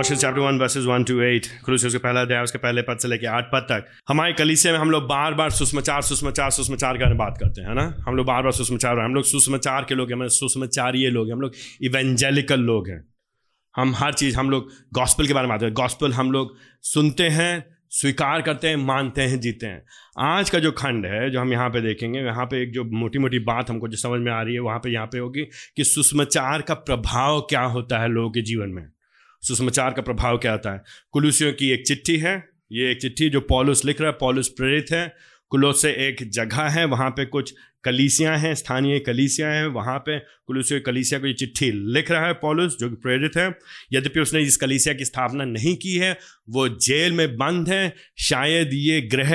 Colossians chapter 1 verses 1 to 8 क्रूसियस के पहला अध्याय, उसके पहले पद से लेकर आठ पद तक। हमारे कलीसिया में हम लोग बार बार सुषमाचार सुषमाचार सुषमाचार के बारे में बात करते हैं ना? हम लोग बार बार सुषमाचार हम लोग सुषमाचार के लोग हैं हम सुषमाचारीय लोग हैं। हम लोग इवेंजेलिकल लोग हैं। हम हर चीज़, हम लोग गॉस्पल के बारे में बात करते हैं। गॉस्पल हम लोग सुनते हैं, स्वीकार करते हैं, मानते हैं, जीते हैं। आज का जो खंड है, जो हम यहाँ पे देखेंगे यहाँ पे एक जो मोटी मोटी बात हमको जो समझ में आ रही है, वहाँ पे यहाँ पे होगी कि सुषमाचार का प्रभाव क्या होता है लोगों के जीवन में। सुषमाचार का प्रभाव क्या आता है? कुलूसियों की एक चिट्ठी है, ये एक चिट्ठी जो पॉलुस लिख रहा है, पॉलुस प्रेरित है कुलोस एक जगह है, वहाँ पे कुछ कलीसियाँ हैं, स्थानीय कलीसियाँ हैं, वहाँ पे कुलूसियों कलीसिया को ये चिट्ठी लिख रहा है पॉलुस, जो कि प्रेरित है। यद्यपि उसने इस कलीसिया की स्थापना नहीं की है, वो जेल में बंद है, शायद ये ग्रह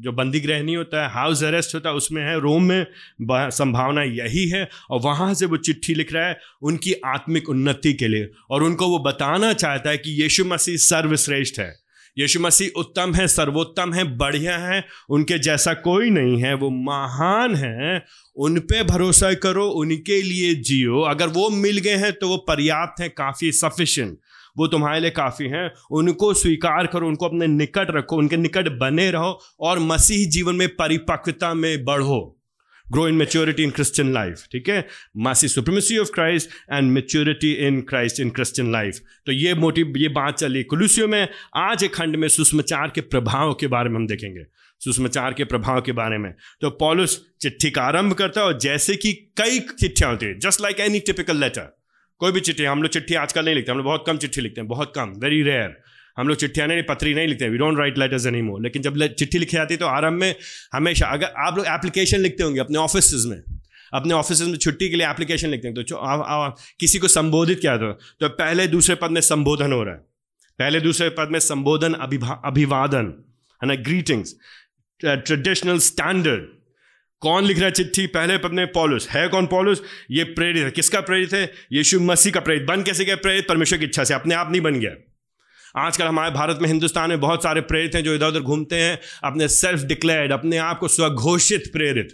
जो बंदी ग्रह नहीं होता है, हाउस अरेस्ट होता है, उसमें है, रोम में संभावना यही है, और वहाँ से वो चिट्ठी लिख रहा है उनकी आत्मिक उन्नति के लिए, और उनको वो बताना चाहता है कि यीशु मसीह सर्वश्रेष्ठ है। यीशु मसीह उत्तम है, सर्वोत्तम है, बढ़िया है, उनके जैसा कोई नहीं है, वो महान है। उन पे भरोसा करो, उनके लिए जियो। अगर वो मिल गए हैं तो वो पर्याप्त हैं, काफ़ी सफिशेंट वो तुम्हारे लिए काफ़ी हैं। उनको स्वीकार करो, उनको अपने निकट रखो, उनके निकट बने रहो और मसीह जीवन में परिपक्वता में बढ़ो। Grow in maturity in Christian life ठीक है? मासी supremacy of Christ and maturity in Christ in Christian life तो ये मोटिव ये बात चली कुलूसियों में। आज एक खंड में सुषमाचार के प्रभाव के बारे में हम देखेंगे। सुषमाचार के प्रभाव के बारे में। तो पॉलुस चिट्ठी का आरंभ करता है और जैसे कि कई चिट्ठियाँ होती है just like any typical letter कोई भी चिट्ठी, हम लोग चिट्ठी आजकल नहीं लिखते, हम लोग बहुत कम चिट्ठी लिखते हैं, बहुत कम वेरी रेयर हम लोग चिट्ठियाँ नहीं पत्री नहीं लिखते we don't write letters any more लेकिन जब चिट्ठी लिखी जाती है तो आरंभ में हमेशा अगर आप लोग एप्लीकेशन लिखते होंगे अपने ऑफ़िस में अपने ऑफ़िस में छुट्टी के लिए एप्लीकेशन लिखते हैं तो आ, आ, किसी को संबोधित किया था तो पहले दूसरे पद में संबोधन हो रहा है। पहले दूसरे पद में संबोधन अभिवादन है ना ग्रीटिंग्स ट्रेडिशनल स्टैंडर्ड कौन लिख रहा है चिट्ठी? पहले पद में पॉलुस। है कौन पॉलुस? ये प्रेरित है। किसका प्रेरित है? यीशु मसीह का प्रेरित। बन कैसे गया प्रेरित? परमेश्वर की इच्छा से। अपने आप नहीं बन गया। आजकल हमारे भारत में हिंदुस्तान में बहुत सारे प्रेरित हैं जो इधर उधर घूमते हैं, अपने सेल्फ डिक्लेयर्ड अपने आप को स्वघोषित प्रेरित।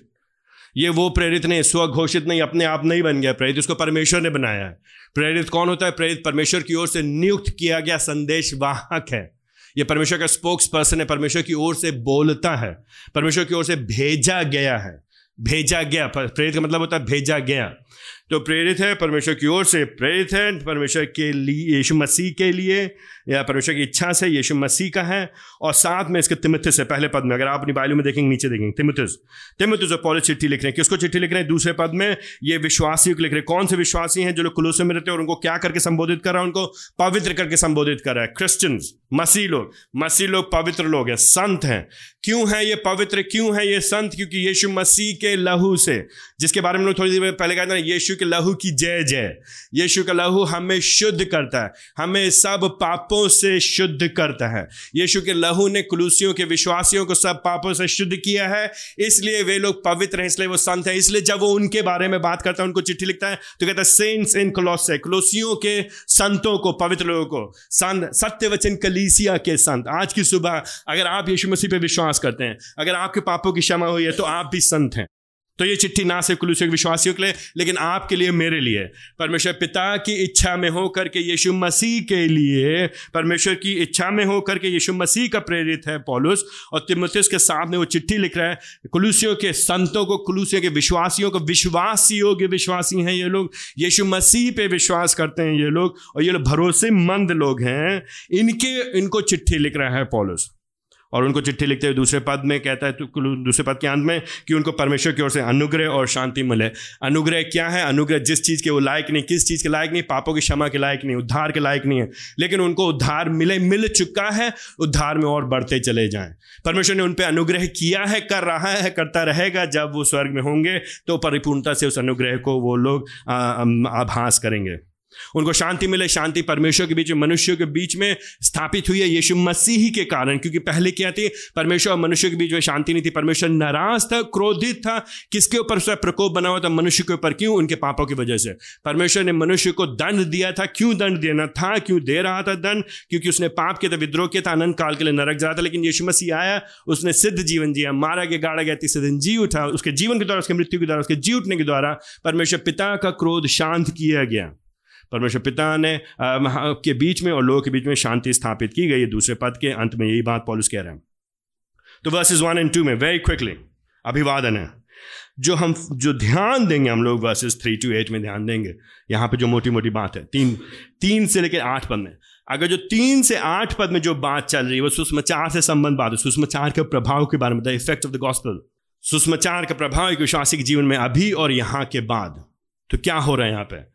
ये वो प्रेरित नहीं, स्वघोषित नहीं, अपने आप नहीं बन गया प्रेरित उसको परमेश्वर ने बनाया है। प्रेरित कौन होता है? प्रेरित परमेश्वर की ओर से नियुक्त किया गया संदेश वाहक है। ये परमेश्वर का स्पोक्स पर्सन है, परमेश्वर की ओर से बोलता है, परमेश्वर की ओर से भेजा गया है। भेजा गया प्रेरित का मतलब होता है भेजा गया। तो प्रेरित है परमेश्वर की ओर से, प्रेरित है परमेश्वर के लिए, यीशु मसीह के लिए या परमेश्वर की इच्छा से यीशु मसीह का है और साथ में इसके तिमिथिस है, पहले पद में, अगर आप अपनी बाइलो में देखेंगे, नीचे देखेंगे, तिमिथिस। तिमिथिस और पॉलिस चिट्ठी लिख रहे हैं। किसको चिट्ठी लिख रहे हैं? दूसरे पद में, ये विश्वासियों को लिख रहे हैं। कौन से विश्वासी हैं जो लोग कुलूस में रहते हैं और उनको क्या करके संबोधित कर रहा है? उनको पवित्र करके संबोधित कर रहा है। क्रिश्चियंस मसीह लोग मसीह लोग पवित्र लोग हैं, संत हैं। क्यों है ये पवित्र? क्यों है ये संत? क्योंकि यीशु मसीह के लहू से, जिसके बारे में लोग थोड़ी देर पहले कहते हैं, यीशु के लहू की जय जय यीशु का लहू हमें शुद्ध करता है। हमें सब पापों से शुद्ध करता है। यीशु के लहू ने कुलूसियों के विश्वासियों को सब पापों से शुद्ध किया है। इसलिए वे लोग पवित्र हैं, इसलिए वो संत हैं। इसलिए जब वो उनके बारे में बात करता है, उनको चिट्ठी लिखता है तो कहता है सेंट्स इन क्लोस कुलूसियों के संतों को, पवित्र लोगों को। संत सत्य वचन कलीसिया के संत। आज की सुबह अगर आप यीशु मसीह पर विश्वास करते हैं, अगर आपके पापों की क्षमा हुई है तो आप भी संत हैं। तो ये चिट्ठी ना सिर्फ़ कुलूसियों के विश्वासियों के लिए, लेकिन आपके लिए, मेरे लिए। परमेश्वर पिता की इच्छा में हो करके यीशु मसीह के लिए, परमेश्वर की इच्छा में हो करके यीशु मसीह का प्रेरित है पॉलुस, और तिमुथिस के सामने वो चिट्ठी लिख रहा है, कुलूसियों के संतों को, कुलूसियों के विश्वासियों को विश्वास योग्य विश्वासी हैं ये लोग, यीशु मसीह पे विश्वास करते हैं ये लोग, और ये लोग भरोसेमंद लोग हैं। इनके, इनको चिट्ठी लिख रहा है पॉलुस। और उनको चिट्ठी लिखते हुए दूसरे पद में कहता है दूसरे पद के अंत में कि उनको परमेश्वर की ओर से अनुग्रह और शांति मिले। अनुग्रह क्या है? अनुग्रह जिस चीज़ के वो लायक नहीं, किस चीज़ के लायक नहीं? पापों की क्षमा के लायक नहीं, उद्धार के लायक नहीं है। लेकिन उनको उद्धार मिले, मिल चुका है, उद्धार में और बढ़ते चले जाएँ। परमेश्वर ने उन पर अनुग्रह किया है, कर रहा है, करता रहेगा। जब वो स्वर्ग में होंगे तो परिपूर्णता से उस अनुग्रह को वो लोग आभास करेंगे। उनको शांति मिले, शांति परमेश्वर के बीच में, मनुष्यों के बीच में स्थापित हुई है यीशु मसीह के कारण। क्योंकि पहले क्या थी? परमेश्वर और मनुष्य के बीच में शांति नहीं थी। परमेश्वर नाराज़ था, क्रोधित था। किसके ऊपर उसका प्रकोप बना हुआ था? मनुष्य के ऊपर। क्यों? उनके पापों की वजह से। परमेश्वर ने मनुष्य को दंड दिया था। क्यों दंड देना था, क्यों दे रहा था दंड? क्योंकि उसने पाप किया था, विद्रोह किया था, अनंत काल के लिए नरक जा था। लेकिन यीशु मसीह आया, उसने सिद्ध जीवन जिया। मारा गया, गाड़ा गया, तीसरे दिन जी उठा। उसके जीवन के द्वारा, उसके मृत्यु के द्वारा, उसके जी उठने के द्वारा परमेश्वर पिता का क्रोध शांत किया गया। परमेश्वर पिता ने के बीच में और लोगों के बीच में शांति स्थापित की गई। है दूसरे पद के अंत में यही बात पॉलिस कह रहे हैं। तो वर्सेस वन एंड टू में वेरी क्विकली अभिवादन है। जो हम, जो ध्यान देंगे हम लोग वर्सेस थ्री टू एट में ध्यान देंगे। यहाँ पे जो मोटी मोटी बात है, तीन तीन से लेकर आठ पद में। अगर जो तीन से आठ पद में जो बात चल रही है, वो सुषमाचार से संबंध बात है। सुषमाचार के प्रभाव के बारे में the effect of the gospel सुषमाचार का प्रभाव एक विश्वासी के जीवन में अभी और यहाँ के बाद। तो क्या हो रहा है यहाँ पे?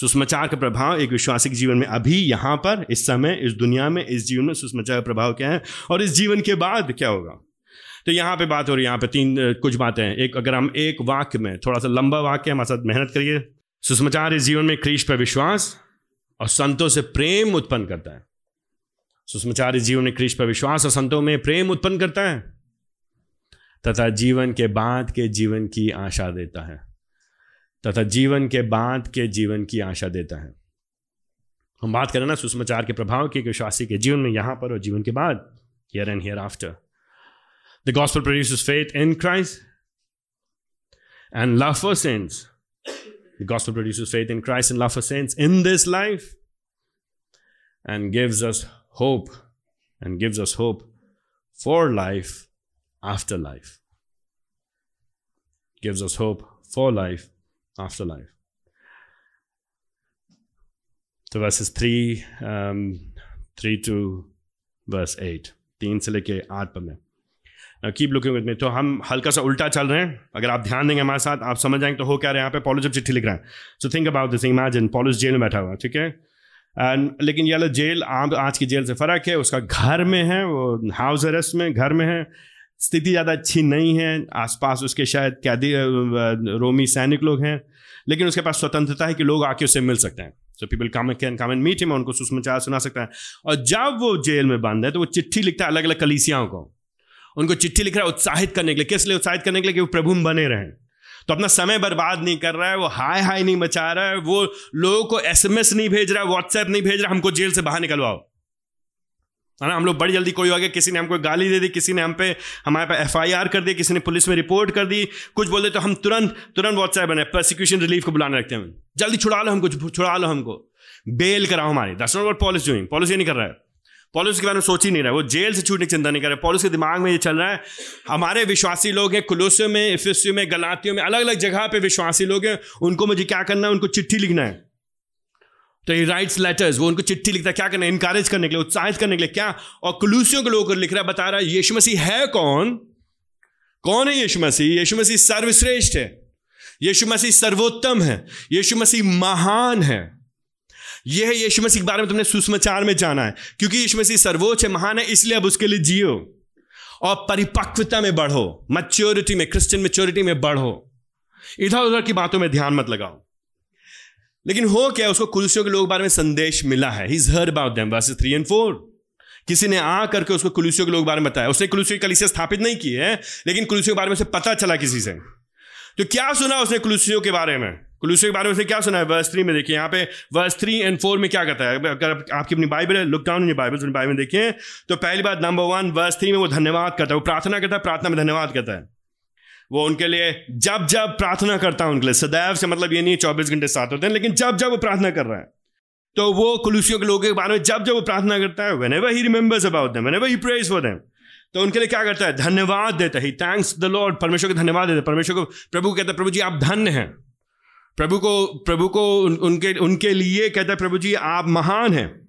सुषमाचार का प्रभाव एक विश्वासी के जीवन में अभी यहाँ पर, इस समय, इस दुनिया में, इस जीवन में सुषमाचार का प्रभाव क्या है और इस जीवन के बाद क्या होगा? तो यहाँ पे बात हो रही है, यहाँ पे तीन कुछ बातें हैं। एक, अगर हम एक वाक्य में थोड़ा सा लंबा वाक्य, हमारे साथ मेहनत करिए। सुषमाचार इस जीवन में क्रीश पर विश्वास और संतों से प्रेम उत्पन्न करता है। सुषमाचार इस जीवन में क्रीश पर विश्वास और संतों में प्रेम उत्पन्न करता है। तथा जीवन के बाद के जीवन की आशा देता है। तथा जीवन के बाद के जीवन की आशा देता है। हम बात करें ना सुषमाचार के प्रभाव की विश्वासी के जीवन में यहाँ पर और जीवन के बाद here and here after the gospel produce faith in Christ and love for sense the gospel produce faith in Christ and love for sense in this life and gives us hope and gives us hope for life after life gives us hope for life after life. So verses 3, um, 3 to verse 8. तीन से लेके आठ पद में। Keep looking with तो हम हल्का सा उल्टा चल रहे हैं। अगर आप ध्यान देंगे हमारे साथ आप समझ जाएँगे तो हो क्या रहे यहाँ पे पॉलिस जब चिट्ठी लिख रहे हैं। So think about this imagine Paul is jail में बैठा हुआ ठीक है? एंड लेकिन ये जेल आम आज की जेल से फ़र्क है। उसका घर में है वो हाउस अरेस्ट में घर में है। स्थिति ज़्यादा अच्छी नहीं है, आसपास उसके शायद कैदी रोमी सैनिक लोग हैं, लेकिन उसके पास स्वतंत्रता है कि लोग आके उससे मिल सकते हैं। So people come can come and meet him उनको सुषमाचार सुना सकता है। और जब वो जेल में बंद है तो वो चिट्ठी लिखता है अलग अलग कलीसियाओं को। उनको चिट्ठी लिख रहा है उत्साहित करने के लिए। किस लिए उत्साहित करने के लिए? कि वो प्रभु बने रहें। तो अपना समय बर्बाद नहीं कर रहा है, वो हाय हाय नहीं मचा रहा है, वो लोगों को एसएमएस नहीं भेज रहा है व्हाट्सएप नहीं भेज रहा, हमको जेल से बाहर निकलवाओ। है ना? हम लोग बड़ी जल्दी कोई हो गया किसी ने हमको गाली दे दी, किसी ने हम पे, हमारे पे एफआईआर कर दी, किसी ने पुलिस में रिपोर्ट कर दी। कुछ बोल तो हम तुरंत तुरंत व्हाट्सएप बने प्रोसिक्यूशन रिलीफ को बुलाने रखते हैं जल्दी छुड़ा लो हमको, छुड़ा लो हमको। बेल कराओ हमारी। दस नॉट पॉलिस डूइंग पॉलिस ये नहीं कर रहा है। पॉलिस के बारे में सोच ही नहीं रहा है। वो जेल से छूटने की चिंता नहीं कर रहा पॉलिस के दिमाग में ये चल रहा है। हमारे विश्वासी लोग हैं, कुलूसियों में, इफिसियों में, गलातियों में अलग अलग जगह पे विश्वासी लोग हैं। उनको मुझे क्या करना है? उनको चिट्ठी लिखना है। तो ये राइट्स लेटर्स वो उनको चिट्ठी लिखता है, क्या करना इनकरेज करने के लिए, उत्साहित करने के लिए, क्या? और कुलूसियों के लोगों को लिख रहा है, बता रहा है, यीशु मसीह है कौन? कौन है यीशु मसीह? यीशु मसीह सर्वश्रेष्ठ है। यीशु मसीह सर्वोत्तम है। यीशु मसीह महान है। यह है यीशु मसीह के बारे में तुमने सुषमाचार में जाना है, क्योंकि यीशु मसीह सर्वोच्च है, महान है, इसलिए अब उसके लिए जियो। और परिपक्वता में बढ़ो मच्योरिटी में क्रिश्चियन मेच्योरिटी में बढ़ो। इधर उधर की बातों में ध्यान मत लगाओ। लेकिन हो क्या, उसको कुलसियों के लोग बारे में संदेश मिला है? He heard about them verses three and four किसी ने आ करके उसको कुलसियों के लोग बारे में बताया। उसने कुलसियों की कलिसिया स्थापित नहीं की है, लेकिन कुलसियों के बारे में से पता चला किसी से। तो क्या सुना उसने कुलसियों के बारे में? कुलूसियों के बारे में क्या सुना है? वर्स थ्री में देखिए, यहाँ पे वर्स थ्री एंड फोर में क्या कहता है? अगर आपकी अपनी बाइबल है लुक डाउन बाइबल बाइबल में देखिए तो पहली बात नंबर वन वर्स थ्री में वो धन्यवाद करता है, वो प्रार्थना करता है, प्रार्थना में धन्यवाद करता है। वो उनके लिए जब जब प्रार्थना करता है उनके लिए। सदैव से मतलब ये नहीं चौबीस घंटे साथ होते हैं लेकिन जब जब वो प्रार्थना कर रहा है तो वो कुलूसियों के लोगों के बारे में जब जब वो प्रार्थना करता है whenever he remembers about them whenever he praise for them तो उनके लिए क्या करता है? धन्यवाद देता है। थैंक्स द लॉर्ड परमेश्वर को धन्यवाद देता है। परमेश्वर को प्रभु कहता है प्रभु जी आप धन्य हैं। प्रभु को प्रभु को उन, उनके उनके लिए कहता है प्रभु जी आप महान हैं।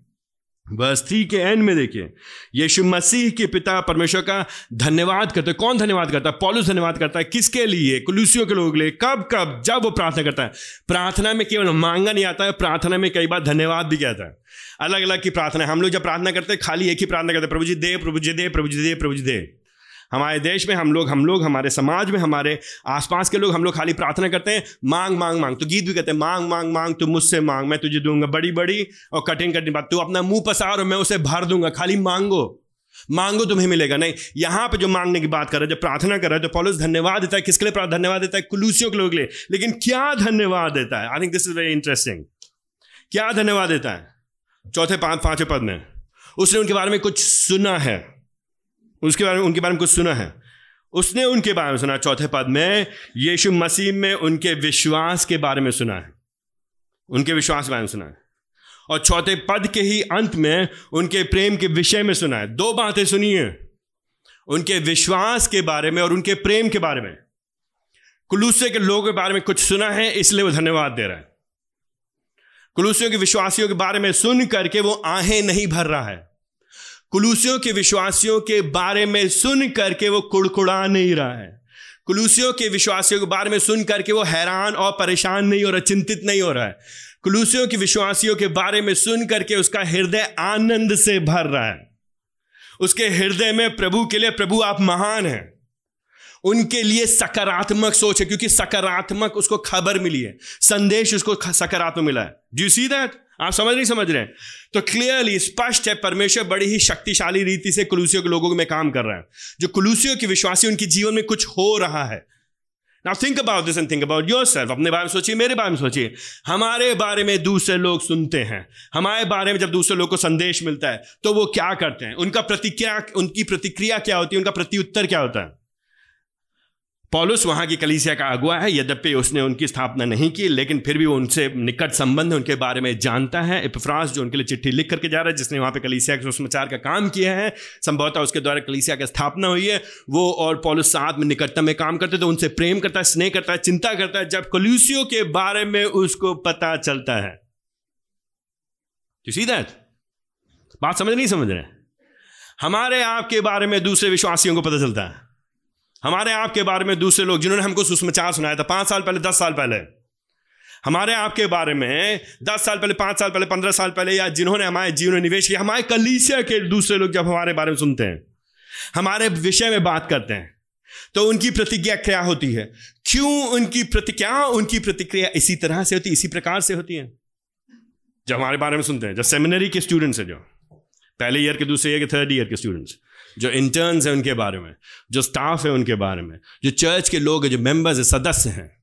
बस थ्री के एंड में देखिए। यीशु मसीह के पिता परमेश्वर का धन्यवाद करते हैं। कौन धन्यवाद करता है? पॉलुस धन्यवाद करता है। किसके लिए? कुलूसियों के लोगों लिए। कब कब? जब वो प्रार्थना करता है। प्रार्थना में केवल मांगा नहीं आता है, प्रार्थना में कई बार धन्यवाद भी कहता है। अलग अलग की प्रार्थना हम लोग जब प्रार्थना करते हैं, खाली एक ही प्रार्थना करते हैं। प्रभु जी दे, प्रभु जी दे, प्रभु जी दे, प्रभु जी दे। हमारे देश में हम लोग हम लोग, हमारे समाज में, हमारे आसपास के लोग, हम लोग खाली प्रार्थना करते हैं, मांग मांग मांग। तो गीत भी कहते हैं, मांग मांग मांग, तू मुझसे मांग, मैं तुझे दूँगा बड़ी बड़ी और कठिन कठिन बात। तू अपना मुँह पसार और मैं उसे भर दूँगा, खाली मांगो। मांगो तुम्हें मिलेगा। नहीं, यहाँ पे जो मांगने की बात कर रहे हैं, जो प्रार्थना कर रहे तो पॉलिस धन्यवाद देता है। किसके लिए धन्यवाद देता है? कुलूसियों के लोग लिए। लेकिन क्या धन्यवाद देता है? I think this is very interesting क्या धन्यवाद देता है? चौथे पाँच पाँचवें पद में। उसने उनके बारे में कुछ सुना है। उसके बारे में, उनके बारे में कुछ सुना है। उसने उनके बारे में सुना चौथे पद में, यीशु मसीह में उनके विश्वास के बारे में सुना है। उनके विश्वास के बारे में सुना है। और चौथे पद के ही अंत में उनके प्रेम के विषय में सुना है। दो बातें सुनिए उनके विश्वास के बारे में और उनके प्रेम के बारे में। कुलूसे के लोगों के बारे में कुछ सुना है, इसलिए वो धन्यवाद दे रहा है। कुलूसियों के विश्वासियों के बारे में सुन करके वो आहें नहीं भर रहा है। कुलूसियों के विश्वासियों के बारे में सुन करके वो कुड़कुड़ा नहीं रहा है। कुलूसियों के विश्वासियों के बारे में सुन करके वो हैरान और परेशान नहीं हो रहा, चिंतित नहीं हो रहा है। कुलूसियों के विश्वासियों के बारे में सुन करके उसका हृदय आनंद से भर रहा है। उसके हृदय में प्रभु के लिए, प्रभु आप महान हैं। उनके लिए सकारात्मक सोच है, क्योंकि सकारात्मक उसको खबर मिली है। संदेश उसको सकारात्मक मिला है। डू सी दैट आप समझ नहीं समझ रहे हैं? तो क्लियरली स्पष्ट है, परमेश्वर बड़ी ही शक्तिशाली रीति से कुलूसियों के लोगों में काम कर रहा है। जो कुलूसियों के विश्वासी उनके जीवन में कुछ हो रहा है। Now think about this and think about yourself अपने बारे में सोचिए, मेरे बारे में सोचिए। हमारे बारे में दूसरे लोग सुनते हैं। हमारे बारे में जब दूसरे लोग को संदेश मिलता है तो वो क्या करते हैं? उनका प्रतिक्रिया, उनकी प्रतिक्रिया क्या होती है? उनका प्रत्युत्तर क्या होता है? पॉलुस वहाँ की कलीसिया का अगुआ है। यद्यपि उसने उनकी स्थापना नहीं की, लेकिन फिर भी वो उनसे निकट संबंध उनके बारे में जानता है। इपफ्रास, जो उनके लिए चिट्ठी लिख करके जा रहा है, जिसने वहाँ पे कलीसिया के सुषमाचार का काम किया है, संभवतः उसके द्वारा कलीसिया की स्थापना हुई है। वो और पॉलुस साथ में निकटतम में काम करते तो उनसे प्रेम करता है, स्नेह करता है, चिंता करता है, जब कलूसियों के बारे में उसको पता चलता है। सीधा बात समझ नहीं समझ रहे हमारे आपके बारे में दूसरे विश्वासियों को पता चलता है। हमारे आपके बारे में दूसरे लोग जिन्होंने हमको सुषमाचार सुनाया था, पाँच साल पहले, दस साल पहले। हमारे आपके बारे में, दस साल पहले, पाँच साल पहले, पंद्रह साल पहले या जिन्होंने हमारे जीवन में निवेश किया, हमारे कलीसिया के दूसरे लोग जब हमारे बारे में सुनते हैं, हमारे विषय में बात करते हैं तो उनकी प्रतिक्रिया क्या होती है? क्यों उनकी प्रतिक्रिया उनकी प्रतिक्रिया इसी तरह से होती है, इसी प्रकार से होती है? जब हमारे बारे में सुनते हैं, जब सेमिनरी के स्टूडेंट्स हैं जो, पहले ईयर के दूसरे ईयर के थर्ड ईयर के स्टूडेंट्स जो इंटर्न्स हैं उनके बारे में, जो स्टाफ है उनके बारे में, जो चर्च के लोग हैं, जो मेंबर्स हैं, सदस्य हैं,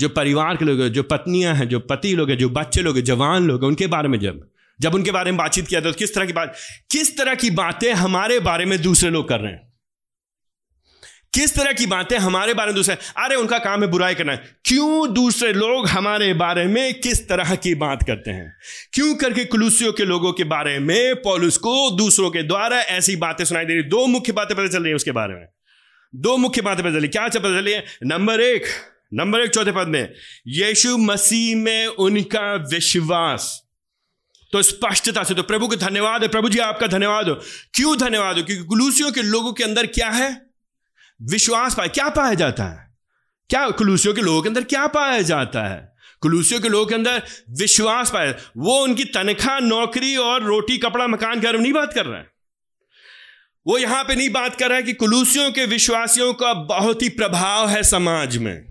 जो परिवार के लोग हैं, जो पत्नियाँ हैं, जो पति लोग हैं, जो बच्चे लोग हैं, जवान लोग हैं, उनके बारे में जब जब उनके बारे में बातचीत किया तो किस तरह की बात, किस तरह की बातें हमारे बारे में दूसरे लोग कर रहे हैं? किस तरह की बातें हमारे बारे में दूसरे? अरे, उनका काम है बुराई करना। है क्यों दूसरे लोग हमारे बारे में किस तरह की बात करते हैं? क्यों करके कुलूसियों के लोगों के बारे में पॉलुस को दूसरों के द्वारा ऐसी बातें सुनाई दे रही? दो मुख्य बातें पता चल रही है उसके बारे में। दो मुख्य बातें पता चली क्या पता चली है? नंबर एक नंबर एक चौथे पद में, यीशु मसीह में उनका विश्वास। तो स्पष्टता से तो प्रभु को धन्यवाद है। प्रभु जी, आपका धन्यवाद हो। क्यों धन्यवाद हो? क्योंकि कुलूसियों के लोगों के अंदर क्या है? विश्वास पाया, क्या पाया जाता है? क्या कुलूसियों के लोगों के अंदर क्या पाया जाता है? कुलूसियों के लोगों के अंदर विश्वास पाया, वो उनकी तनख्वाह, नौकरी और रोटी, कपड़ा, मकान के नहीं बात कर रहा है। वो यहाँ पे नहीं बात कर रहा है कि कुलूसियों के विश्वासियों का बहुत ही प्रभाव है समाज में।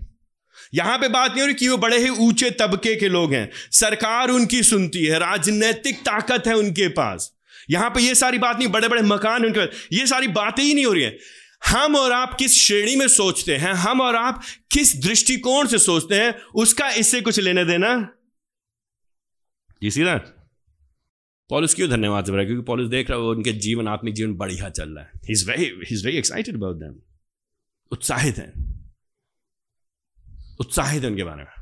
यहाँ पे बात नहीं हो रही कि वो बड़े ही ऊँचे तबके के लोग हैं। सरकार उनकी सुनती है, राजनीतिक ताकत है उनके पास। यहाँ पे ये सारी बात नहीं बड़े बड़े मकान उनके पास। ये सारी बातें ही नहीं हो रही है। हम और आप किस श्रेणी में सोचते हैं? हम और आप किस दृष्टिकोण से सोचते हैं? उसका इससे कुछ लेने देना। जी सी पॉलिस क्यों धन्यवाद से क्योंकि पॉलिस देख रहा है उनके जीवन, आत्मिक जीवन बढ़िया चल रहा है। Is very is very excited about them उत्साहित है। उत्साहित है उनके बारे में।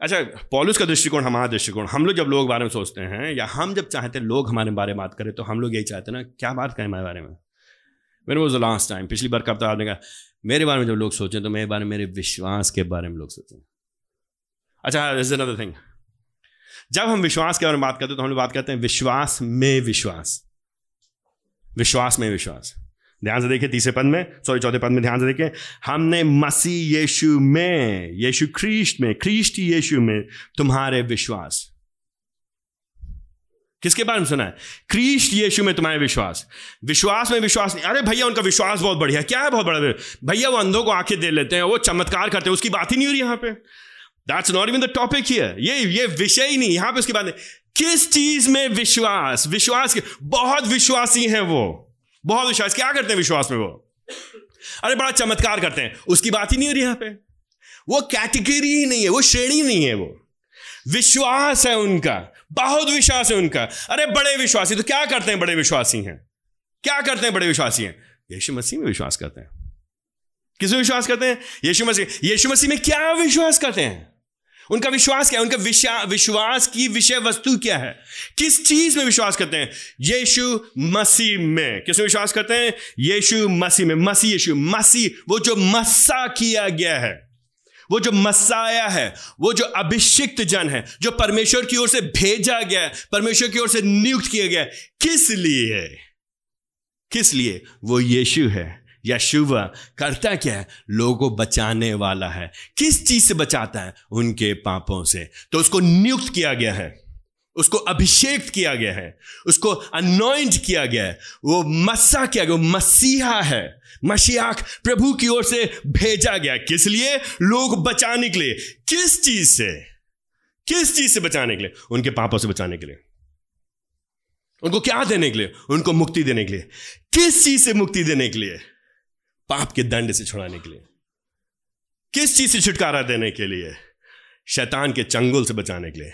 अच्छा पॉलिस का दृष्टिकोण, हमारा दृष्टिकोण। हम लोग जब लोग बारे में सोचते हैं, या हम जब चाहते हैं लोग हमारे बारे में बात करें तो हम लोग यही चाहते हैं ना, क्या बात करें हमारे बारे में? मैंने द लास्ट टाइम पिछली बार कब तक आपने कहा, मेरे बारे में जब लोग सोचें तो मेरे बारे में, मेरे विश्वास के बारे में लोग सोचें अच्छा इज़ अनदर थिंग जब हम विश्वास के बारे में बात करते हैं तो हम लोग बात करते हैं विश्वास में विश्वास। विश्वास में विश्वास। ध्यान से देखिए, तीसरे पद में सॉरी चौथे पद में ध्यान से देखिए, हमने मसीह यीशु में, यीशु ख्रीस्ट में ख्रीस्ट यीशु में तुम्हारे विश्वास। किसके बारे में सुना है? क्रीस्ट यीशु में तुम्हारे विश्वास। विश्वास में विश्वास नहीं। अरे भैया, उनका विश्वास बहुत बढ़िया क्या है बहुत बड़ा भैया, वो अंधों को आँखें दे लेते हैं, वो चमत्कार करते हैं, उसकी बात ही नहीं हो रही यहाँ पे। That's not even the topic here ये ये विषय ही नहीं, यहाँ पे उसकी बात नहीं। किस चीज़ में विश्वास? विश्वास के, बहुत विश्वासी हैं वो। बहुत विश्वास। क्या करते हैं विश्वास में वो? अरे बड़ा चमत्कार करते हैं। उसकी बात ही नहीं हो रही यहाँ पे। वो कैटेगरी ही नहीं है, वो श्रेणी नहीं है वो। विश्वास है उनका। बहुत विश्वास है उनका। अरे, बड़े विश्वासी तो क्या करते हैं बड़े विश्वासी हैं? क्या करते हैं बड़े विश्वासी हैं? यीशु मसीह में विश्वास करते हैं। किसमें विश्वास करते हैं? यीशु मसीह। यीशु मसीह में क्या विश्वास करते हैं? उनका विश्वास क्या है? उनका विश्वास की विषय वस्तु क्या है? किस चीज़ में विश्वास करते हैं? यीशु मसीह में। किसमें विश्वास करते हैं? यीशु मसीह में। मसीह, यीशु मसीह, वो जो मस्सा किया गया है। वो जो मसाया है, वो जो अभिषिक्त जन है, जो परमेश्वर की ओर से भेजा गया है, परमेश्वर की ओर से नियुक्त किया गया है, किस लिए? किस लिए? वो यीशु है यशुवा करता क्या है? लोगों को बचाने वाला है। किस चीज़ से बचाता है? उनके पापों से। तो उसको नियुक्त किया गया है। उसको अभिषेक किया गया है, उसको अनोइंट किया गया है, वो मस्सा किया गया मसीहा है। मशियाक प्रभु की ओर से भेजा गया। किस लिए? लोग बचाने के लिए। किस चीज़ से? किस चीज़ से बचाने के लिए? उनके पापों से बचाने के लिए। उनको क्या देने के लिए? उनको मुक्ति देने के लिए। किस चीज़ से मुक्ति देने के लिए? पाप के दंड से छुड़ाने के लिए। किस चीज़ से छुटकारा देने के लिए? शैतान के चंगुल से बचाने के लिए।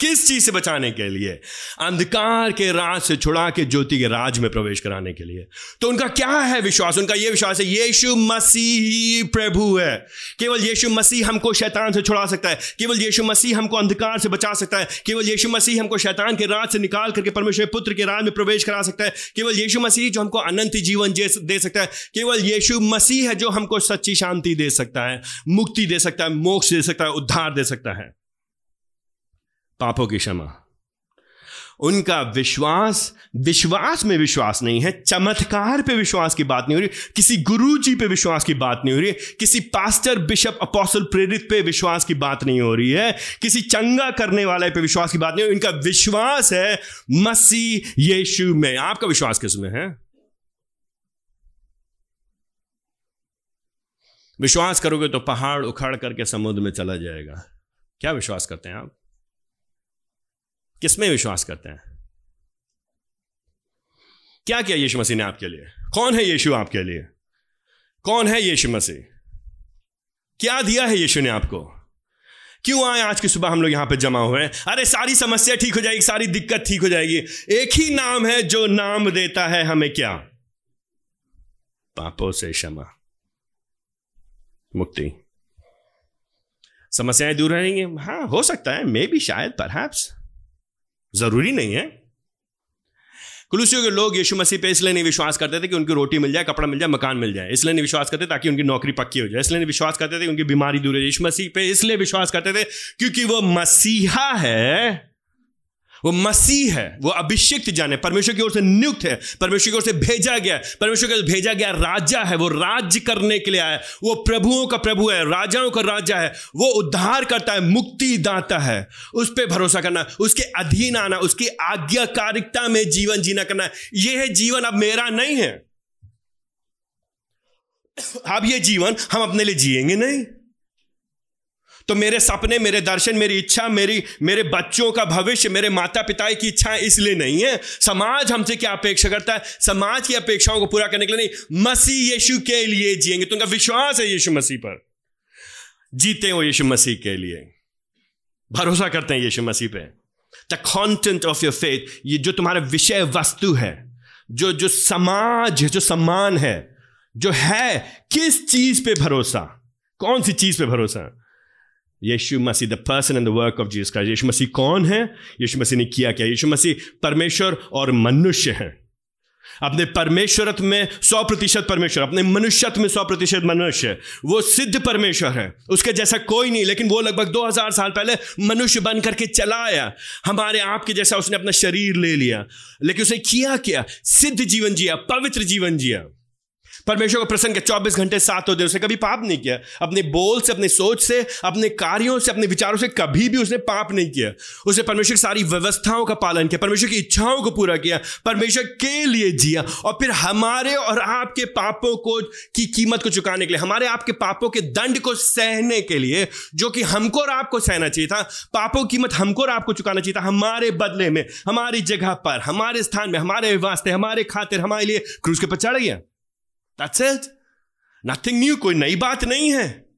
किस चीज़ से बचाने के लिए? अंधकार के राज से छुड़ा के ज्योति के राज में प्रवेश कराने के लिए। तो उनका क्या है विश्वास? उनका यह विश्वास है, यीशु मसीह प्रभु है। केवल यीशु मसीह हमको शैतान से छुड़ा सकता है। केवल यीशु मसीह हमको अंधकार से बचा सकता है। केवल यीशु मसीह हमको शैतान के राज से निकाल करके परमेश्वर पुत्र के राज में प्रवेश करा सकता है। केवल यीशु मसीह जो हमको अनंत जीवन दे सकता है। केवल यीशु मसीह है जो हमको सच्ची शांति दे सकता है, मुक्ति दे सकता है, मोक्ष दे सकता है, उद्धार दे सकता है। पापों की क्षमा। उनका विश्वास विश्वास में विश्वास नहीं है। चमत्कार पे विश्वास की बात नहीं हो रही। किसी गुरु जी पे विश्वास की बात नहीं हो रही। किसी पास्टर, बिशप अपोसल प्रेरित पे विश्वास की बात नहीं हो रही है। किसी चंगा करने वाले पे विश्वास की बात नहीं हो इनका विश्वास है मसीह यीशु में। आपका विश्वास किसमें है? विश्वास करोगे तो पहाड़ उखाड़ करके समुद्र में चला जाएगा। क्या विश्वास करते हैं आप? किसमें विश्वास करते हैं? क्या किया यीशु मसीह ने आपके लिए? कौन है यीशु आपके लिए? कौन है यीशु मसीह? क्या दिया है यीशु ने आपको? क्यों आए आज की सुबह हम लोग यहाँ पे जमा हुए हैं? अरे सारी समस्या ठीक हो जाएगी, सारी दिक्कत ठीक हो जाएगी। एक ही नाम है जो नाम देता है हमें क्या? पापों से क्षमा। मुक्ति। समस्याएँ दूर रहेंगी? हाँ हो सकता है मे भी शायद पर ज़रूरी नहीं है। कुलूसियों के लोग यीशु मसीह पे इसलिए नहीं विश्वास करते थे कि उनकी रोटी मिल जाए, कपड़ा मिल जाए, मकान मिल जाए। इसलिए नहीं विश्वास करते ताकि उनकी नौकरी पक्की हो जाए। इसलिए नहीं विश्वास करते थे उनकी बीमारी दूर हो जाए। यीशु मसीह पे इसलिए विश्वास करते थे क्योंकि वो मसीहा है। वो मसीह है, वो अभिषिक्त जन है परमेश्वर की ओर से नियुक्त है, परमेश्वर की ओर से भेजा गया परमेश्वर की ओर से भेजा गया राजा है, वो राज्य करने के लिए आया वो प्रभुओं का प्रभु है, राजाओं का राजा है, वो उद्धार करता है मुक्ति दाता है, उस पर भरोसा करना, उसके अधीन आना, उसकी आज्ञाकारिकता में जीवन जीना करना यह है जीवन, अब मेरा नहीं है। अब ये जीवन हम अपने लिए जिएँगे नहीं। तो मेरे सपने, मेरे दर्शन, मेरी इच्छा, मेरी, मेरे बच्चों का भविष्य, मेरे माता पिता की इच्छा इसलिए नहीं है। समाज हमसे क्या अपेक्षा करता है? समाज की अपेक्षाओं को पूरा करने के लिए नहीं, मसीह यीशु के लिए जिएँगे। तो उनका विश्वास है यीशु मसीह पर। जीते हो यीशु मसीह के लिए। भरोसा करते हैं यीशु मसीह पे। The content of your faith ये जो तुम्हारा विषय वस्तु है, जो जो समाज जो सम्मान है, जो है, किस चीज़ पे भरोसा? कौन सी चीज़ पे भरोसा? Yeshu Masih the person and the work of Jesus Christ Yeshu Masih कौन है? यीशु मसीह ने किया क्या? यीशु मसीह परमेश्वर और मनुष्य हैं। अपने परमेश्वरत्व में सौ प्रतिशत परमेश्वर, अपने मनुष्यत्व में सौ प्रतिशत मनुष्य, वो सिद्ध परमेश्वर है। उसके जैसा कोई नहीं, लेकिन वो लगभग दो हज़ार साल पहले मनुष्य बन करके चला आया। हमारे आप के जैसा उसने अपना शरीर ले लिया, लेकिन उसने किया क्या? सिद्ध जीवन जिया, पवित्र जीवन जिया। परमेश्वर को प्रसन्न किया चौबीस घंटे सात होते उसने कभी पाप नहीं किया। अपने बोल से, अपने सोच से, अपने कार्यों से, अपने विचारों से कभी भी उसने पाप नहीं किया। उसने परमेश्वर की सारी व्यवस्थाओं का पालन किया, परमेश्वर की इच्छाओं को पूरा किया, परमेश्वर के लिए जिया और फिर हमारे और आपके पापों को, की कीमत को चुकाने के लिए, हमारे आपके पापों के दंड को सहने के लिए, जो कि हमको और आपको सहना चाहिए था, पापों की कीमत हमको और आपको चुकाना चाहिए था, हमारे बदले में, हमारी जगह पर, हमारे स्थान में, हमारे वास्ते, हमारे खातिर, हमारे लिए क्रूज के पर चढ़ गया। दैट्स इट नथिंग न्यू कोई नई बात नहीं है।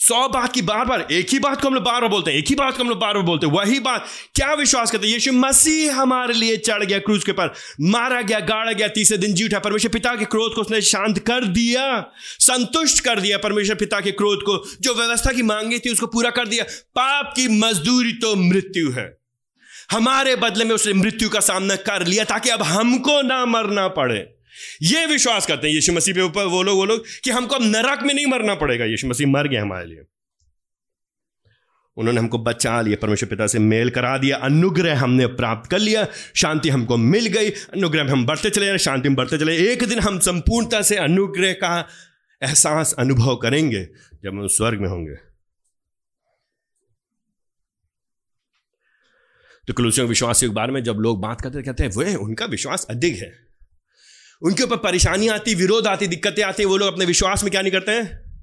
सौ बात की बार बार एक ही बात को हम लोग बार बार बोलते हैं, एक ही बात को हम लोग बार बार बोलते हैं, वही बात। क्या विश्वास करते हैं? यीशु मसीह हमारे लिए चढ़ गया क्रूज के पर, मारा गया, गाड़ा गया, तीसरे दिन जी उठा, परमेश्वर पिता के क्रोध को उसने शांत कर दिया, संतुष्ट कर दिया, परमेश्वर पिता के क्रोध को, जो व्यवस्था की मांगी थी उसको पूरा कर दिया। पाप की मजदूरी तो मृत्यु है। हमारे बदले में उसने मृत्यु का सामना कर लिया ताकि अब हमको ना मरना पड़े। ये विश्वास करते हैं यीशु मसीह पे ऊपर वो लोग वो लोग, कि हमको अब नरक में नहीं मरना पड़ेगा। यीशु मसीह मर गया हमारे लिए। उन्होंने हमको बचा लिया, परमेश्वर पिता से मेल करा दिया, अनुग्रह हमने प्राप्त कर लिया, शांति हमको मिल गई, अनुग्रह में हम बढ़ते चले शांति में बढ़ते चले एक दिन हम संपूर्णता से अनुग्रह का एहसास अनुभव करेंगे, जब हम स्वर्ग में होंगे। तो कुलूसियों विश्वास के बारे में जब लोग बात करते कहते हैं, वे, उनका विश्वास अधिक है। उनके ऊपर परेशानी आती, विरोध आती, दिक्कतें आती, वो लोग अपने विश्वास में क्या नहीं करते हैं?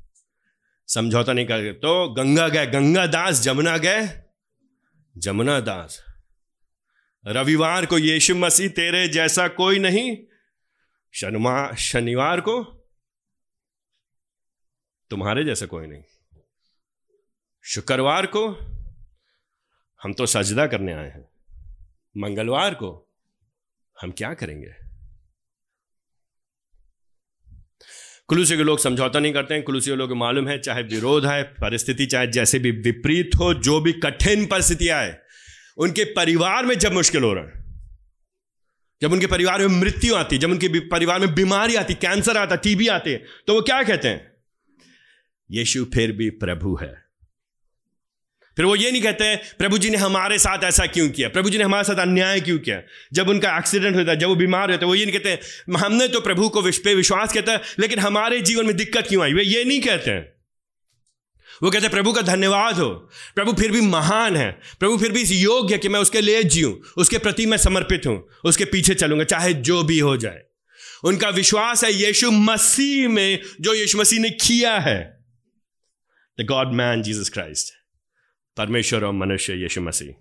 समझौता नहीं करते तो गंगा गए, गंगा दास, जमुना गए। जमुना दास, रविवार को यीशु मसीह तेरे जैसा कोई नहीं शनिवार शनिवार को तुम्हारे जैसा कोई नहीं। शुक्रवार को हम तो सजदा करने आए हैं, मंगलवार को हम क्या करेंगे? कुलूसी के लोग समझौता नहीं करते हैं के लोग मालूम है, चाहे विरोध है परिस्थिति चाहे जैसे भी विपरीत हो, जो भी कठिन परिस्थिति आए, उनके परिवार में जब मुश्किल हो रहा है, जब उनके परिवार में मृत्यु आती, जब उनके परिवार में बीमारी आती, कैंसर आता, टीबी आते तो वो क्या कहते हैं? यीशु फिर भी प्रभु है। फिर वो ये नहीं कहते, प्रभु जी ने हमारे साथ ऐसा क्यों किया? प्रभु जी ने हमारे साथ अन्याय क्यों किया? जब उनका एक्सीडेंट होता है जब वो बीमार होता है वो ये नहीं कहते, हमने तो प्रभु को पे विश्वास कहता है लेकिन हमारे जीवन में दिक्कत क्यों आई? वे ये नहीं कहते। हैं वो कहते हैं प्रभु का धन्यवाद हो। प्रभु फिर भी महान है। प्रभु फिर भी इस योग्य है कि मैं उसके लिए जीऊँ, उसके प्रति मैं समर्पित हूँ, उसके पीछे चलूँगा, चाहे जो भी हो जाए। उनका विश्वास है यीशु मसीह में, जो यीशु मसीह ने किया है। The God man Jesus Christ परमेश्वर और मनुष्य यीशु मसीह।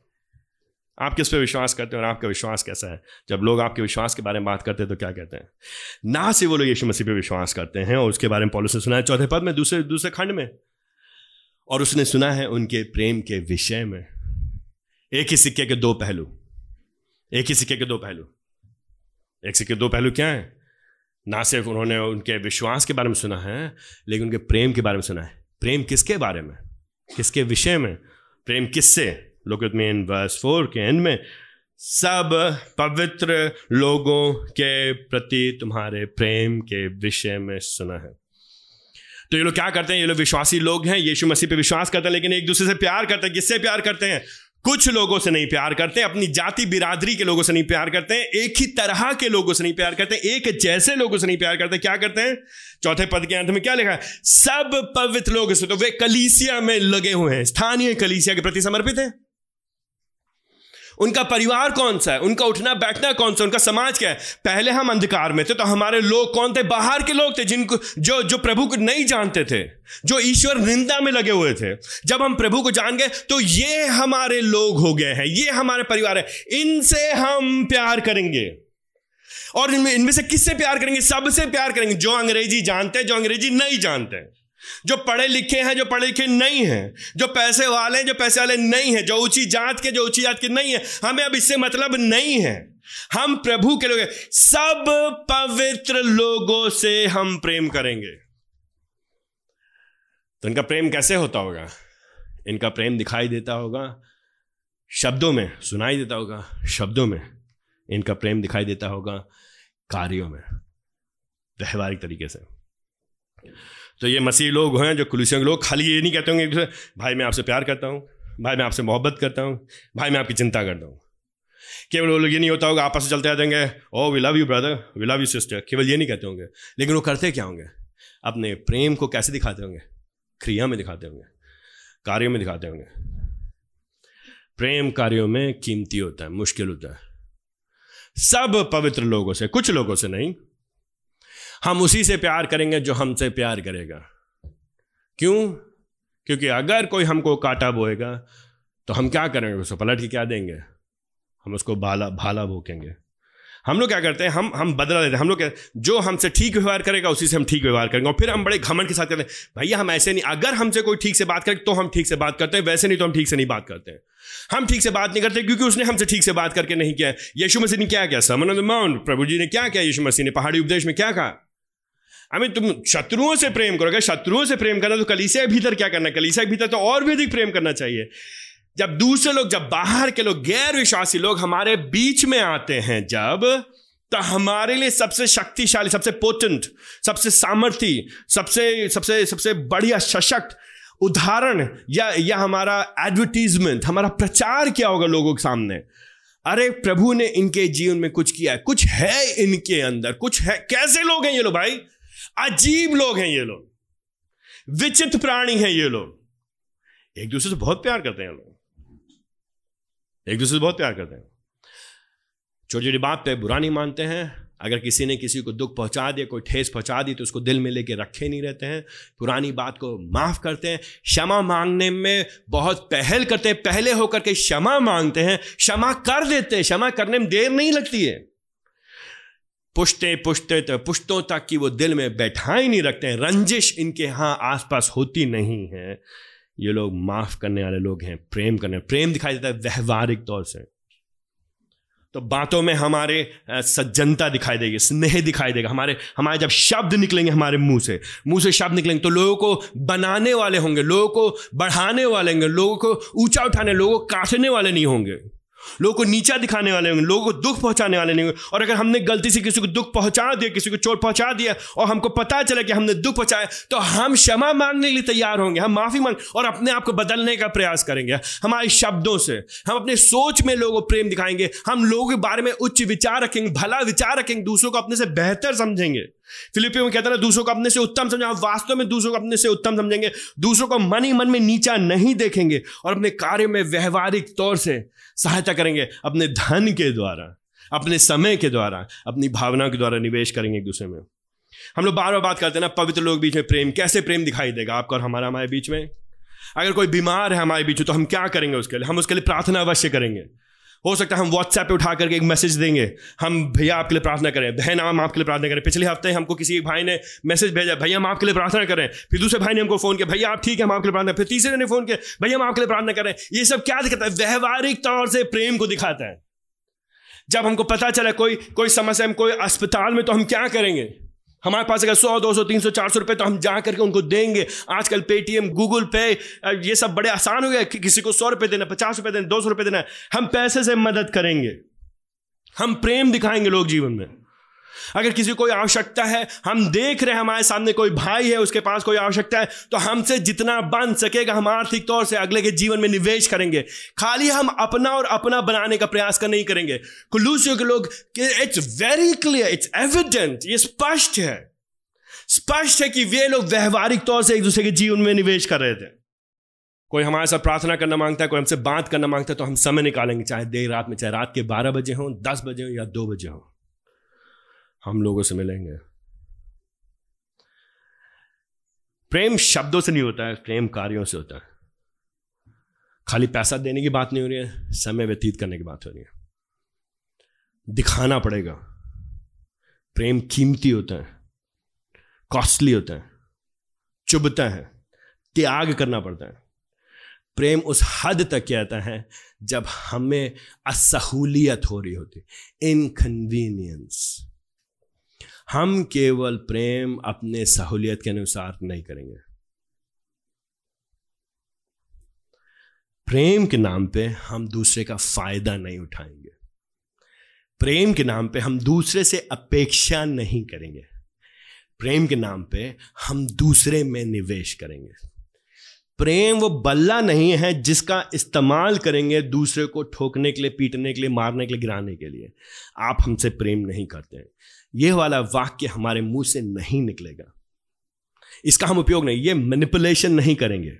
आप किस पे विश्वास करते हैं और आपका विश्वास कैसा है? जब लोग आपके विश्वास के बारे में बात करते हैं तो क्या कहते हैं? ना से वो लोग यीशु मसीह पे विश्वास करते हैं, और उसके बारे में पॉलिस ने सुना है, चौथे पद में, दूसरे दूसरे खंड में। और उसने सुना है उनके प्रेम के विषय में। एक ही सिक्के के दो पहलू। एक ही सिक्के के दो पहलू। एक सिक्के के दो पहलू क्या है? ना सिर्फ़ उन्होंने उनके विश्वास के बारे में सुना है, लेकिन उनके प्रेम के बारे में सुना है। प्रेम किसके बारे में? किसके विषय में? प्रेम किससे? लोग में वर्स फोर के एंड में, सब पवित्र लोगों के प्रति तुम्हारे प्रेम के विषय में सुना है। तो ये लोग क्या करते हैं? ये लोग विश्वासी लोग हैं, यीशु मसीह पे विश्वास करते हैं, लेकिन एक दूसरे से प्यार करते हैं। किससे प्यार करते हैं? कुछ लोगों से नहीं प्यार करते, अपनी जाति बिरादरी के लोगों से नहीं प्यार करते, एक ही तरह के लोगों से नहीं प्यार करते, एक जैसे लोगों से नहीं प्यार करते, क्या करते हैं? चौथे पद के अंत में क्या लिखा है? सब पवित्र लोग से तो वे कलीसिया में लगे हुए हैं, स्थानीय कलीसिया के प्रति समर्पित है। उनका परिवार कौन सा है? उनका उठना, बैठना कौन सा उनका समाज क्या है? पहले हम अंधकार में थे तो हमारे लोग कौन थे? बाहर के लोग थे, जिनको, जो जो प्रभु को नहीं जानते थे, जो ईश्वर निंदा में लगे हुए थे। जब हम प्रभु को जान गए तो ये हमारे लोग हो गए हैं, ये हमारे परिवार है। इनसे हम प्यार करेंगे। और इनमें इनमें से किससे प्यार करेंगे? सबसे प्यार करेंगे। जो अंग्रेज़ी जानते हैं, जो अंग्रेज़ी नहीं जानते हैं। जो पढ़े लिखे हैं, जो पढ़े लिखे नहीं हैं, जो पैसे वाले हैं, जो पैसे वाले नहीं हैं, जो ऊँची जात के, जो ऊँची जात के नहीं है, हमें अब इससे मतलब नहीं है। हम प्रभु के लोग सब पवित्र लोगों से हम प्रेम करेंगे। तो इनका प्रेम कैसे होता होगा? इनका प्रेम दिखाई देता होगा, शब्दों में, सुनाई देता होगा, शब्दों में इनका प्रेम दिखाई देता होगा, कार्यों में, व्यवहारिक तरीके से। तो ये मसीह लोग हैं जो कुलूसियों के लोग, खाली ये नहीं कहते होंगे भाई मैं आपसे प्यार करता हूँ, भाई मैं आपसे मोहब्बत करता हूँ, भाई मैं आपकी चिंता करता हूँ। केवल वो लोग ये नहीं होता होगा, आपस में चलते आ जाएँगे ओ we love you brother we love you sister केवल ये नहीं कहते होंगे। लेकिन वो करते क्या होंगे? अपने प्रेम को कैसे दिखाते होंगे? क्रिया में दिखाते होंगे, कार्यों में दिखाते होंगे। प्रेम कार्यों में कीमती होता है, मुश्किल होता है। सब पवित्र लोगों से, कुछ लोगों से नहीं हम उसी से प्यार करेंगे जो हमसे प्यार करेगा। क्यों? क्योंकि अगर कोई हमको काटा बोएगा तो हम क्या करेंगे? उसको पलट के क्या देंगे? हम उसको भाला भाला भोकेंगे। हम लोग क्या करते हैं? हम हम बदला लेते हैं। हम लोग जो हमसे ठीक व्यवहार करेगा, उसी से हम ठीक व्यवहार करेंगे। और फिर हम बड़े घमंड के साथ करते हैं, भैया, हम ऐसे नहीं, अगर हमसे कोई ठीक से बात करे तो हम ठीक से बात करते हैं। वैसे नहीं तो हम ठीक से नहीं बात करते हैं। हम ठीक से बात नहीं करते, क्योंकि उसने हमसे ठीक से बात करके नहीं किया यीशु मसीह ने क्या किया? समन माउंट, प्रभु जी ने क्या किया? यीशु मसीह ने पहाड़ी उपदेश में क्या कहा? हमें तुम शत्रुओं से प्रेम करो। अगर शत्रुओं से प्रेम करना तो कलीसिया भीतर क्या करना कलीसिया भीतर तो और भी अधिक प्रेम करना चाहिए। जब दूसरे लोग, जब बाहर के लोग गैर विश्वासी लोग हमारे बीच में आते हैं जब तो हमारे लिए सबसे शक्तिशाली, सबसे पोटेंट सबसे सामर्थ्य सबसे सबसे सबसे बढ़िया सशक्त उदाहरण या या हमारा एडवर्टीजमेंट हमारा प्रचार क्या होगा लोगों के सामने। अरे, प्रभु ने इनके जीवन में कुछ किया है। कुछ है इनके अंदर। कुछ है। कैसे लोग हैं ये लोग भाई? अजीब लोग हैं ये लोग। विचित्र प्राणी हैं ये लोग। एक दूसरे से बहुत प्यार करते हैं लोग। एक दूसरे से बहुत प्यार करते हैं। छोटी छोटी बात पे बुरा नहीं मानते हैं। अगर किसी ने किसी को दुख पहुँचा दिया, कोई ठेस पहुँचा दी तो उसको दिल में लेके रखे नहीं रहते हैं। पुरानी बात को माफ़ करते हैं। क्षमा मांगने में बहुत पहल करते हैं। पहले होकर के क्षमा मांगते हैं। क्षमा कर देते हैं। क्षमा करने में देर नहीं लगती है। पुछते तो पुश्तों तक कि वो दिल में बैठा ही नहीं रखते हैं। रंजिश इनके यहाँ आसपास होती नहीं है। ये लोग माफ़ करने वाले लोग हैं, प्रेम करने प्रेम दिखाई देता है व्यवहारिक तौर से। तो बातों में हमारे सज्जनता दिखाई देगी, स्नेह दिखाई देगा। हमारे हमारे जब शब्द निकलेंगे हमारे मुँह से मुँह से शब्द निकलेंगे तो लोगों को बनाने वाले होंगे, लोगों को बढ़ाने वाले होंगे, लोगों को ऊँचा उठाने, लोगों को काटने वाले नहीं होंगे। लोगों को नीचा दिखाने वाले होंगे, लोगों को दुख पहुँचाने वाले नहीं होंगे। और अगर हमने गलती से किसी को दुख पहुँचा दिया, किसी को चोट पहुँचा दिया, और हमको पता चला कि हमने दुख पहुँचाया तो हम क्षमा मांगने के लिए तैयार होंगे, हम माफ़ी मांग, और अपने आप को बदलने का प्रयास करेंगे। हमारे शब्दों से, हम अपने सोच में लोगों को प्रेम दिखाएँगे, हम लोगों के बारे में उच्च विचार रखेंगे, भला विचार रखेंगे, दूसरों को अपने से बेहतर समझेंगे। फिलिपियो में कहता है दूसरों को अपने से उत्तम समझा वास्तव में दूसरों को अपने से उत्तम समझेंगे, दूसरों को मन ही मन में नीचा नहीं देखेंगे, और अपने कार्य में व्यवहारिक तौर से सहायता करेंगे? अपने धन के द्वारा, अपने समय के द्वारा, अपनी भावना के द्वारा निवेश करेंगे एक दूसरे में। हम लोग बार बार बात करते हैं ना, पवित्र लोग बीच में प्रेम, कैसे प्रेम दिखाई देगा आपका और हमारा हमारे बीच में? अगर कोई बीमार है हमारे बीच में तो हम क्या करेंगे उसके लिए? हम उसके लिए प्रार्थना अवश्य करेंगे। हो सकता है हम व्हाट्सएप पे उठा करके एक मैसेज देंगे। हम भैया आपके लिए प्रार्थना करें, बहन हम आपके लिए प्रार्थना करें। पिछले हफ़्ते हमको किसी एक भाई ने मैसेज भेजा, भैया, हम आपके लिए प्रार्थना करें। फिर दूसरे भाई ने हमको फ़ोन किया, भैया, आप ठीक है, हम आपके लिए प्रार्थना फिर तीसरे ने फ़ोन किया, भैया, हम आपके लिए प्रार्थना करें। ये सब क्या दिखाता है? व्यवहारिक तौर से प्रेम को दिखाता है। जब हमको पता चला कोई कोई समस्या में कोई अस्पताल में तो हम क्या करेंगे? हमारे पास अगर सौ, दो सौ, तीन सौ, चार सौ रुपये तो हम जा करके उनको देंगे। आजकल पेटीएम गूगल पे ये सब बड़े आसान हो गए कि किसी को सौ रुपये देना पचास रुपये देना दो सौ रुपये देना हम पैसे से मदद करेंगे। हम प्रेम दिखाएँगे लोग जीवन में। अगर किसी कोई आवश्यकता है, हम देख रहे हैं, हमारे सामने कोई भाई है, उसके पास कोई आवश्यकता है तो हमसे जितना बन सकेगा, हम आर्थिक तौर से अगले के जीवन में निवेश करेंगे। खाली हम अपना और अपना बनाने का प्रयास कर नहीं करेंगे। कुलूसियों के लोग it's very clear it's evident ये स्पष्ट है। स्पष्ट है कि वे लोग व्यवहारिक तौर से एक दूसरे के जीवन में निवेश कर रहे थे। कोई हमारे साथ प्रार्थना करना माँगता है, कोई हमसे बात करना माँगता है तो हम समय निकालेंगे, चाहे देर रात में, चाहे रात के बारह बजे हों, दस बजे हो या दो बजे हो। हम लोगों से मिलेंगे। प्रेम शब्दों से नहीं होता है, प्रेम कार्यों से होता है। खाली पैसा देने की बात नहीं हो रही है, समय व्यतीत करने की बात हो रही है। दिखाना पड़ेगा। प्रेम कीमती होता है, कॉस्टली होता है, चुभता है, त्याग करना पड़ता है। प्रेम उस हद तक कहता है जब हमें असहूलियत हो रही होती इनकन्वीनियंस हम केवल प्रेम अपने सहूलियत के अनुसार नहीं करेंगे। प्रेम के नाम पे हम दूसरे का फ़ायदा नहीं उठाएँगे। प्रेम के नाम पे हम दूसरे से अपेक्षा नहीं करेंगे। प्रेम के नाम पे हम दूसरे में निवेश करेंगे। प्रेम वो बल्ला नहीं है जिसका इस्तेमाल करेंगे दूसरे को ठोकने के लिए, पीटने के लिए, मारने के लिए, गिराने के लिए। आप हमसे प्रेम नहीं करते हैं। यह वाला वाक्य हमारे मुँह से नहीं निकलेगा। इसका हम उपयोग नहीं, ये मैनिपुलेशन नहीं करेंगे।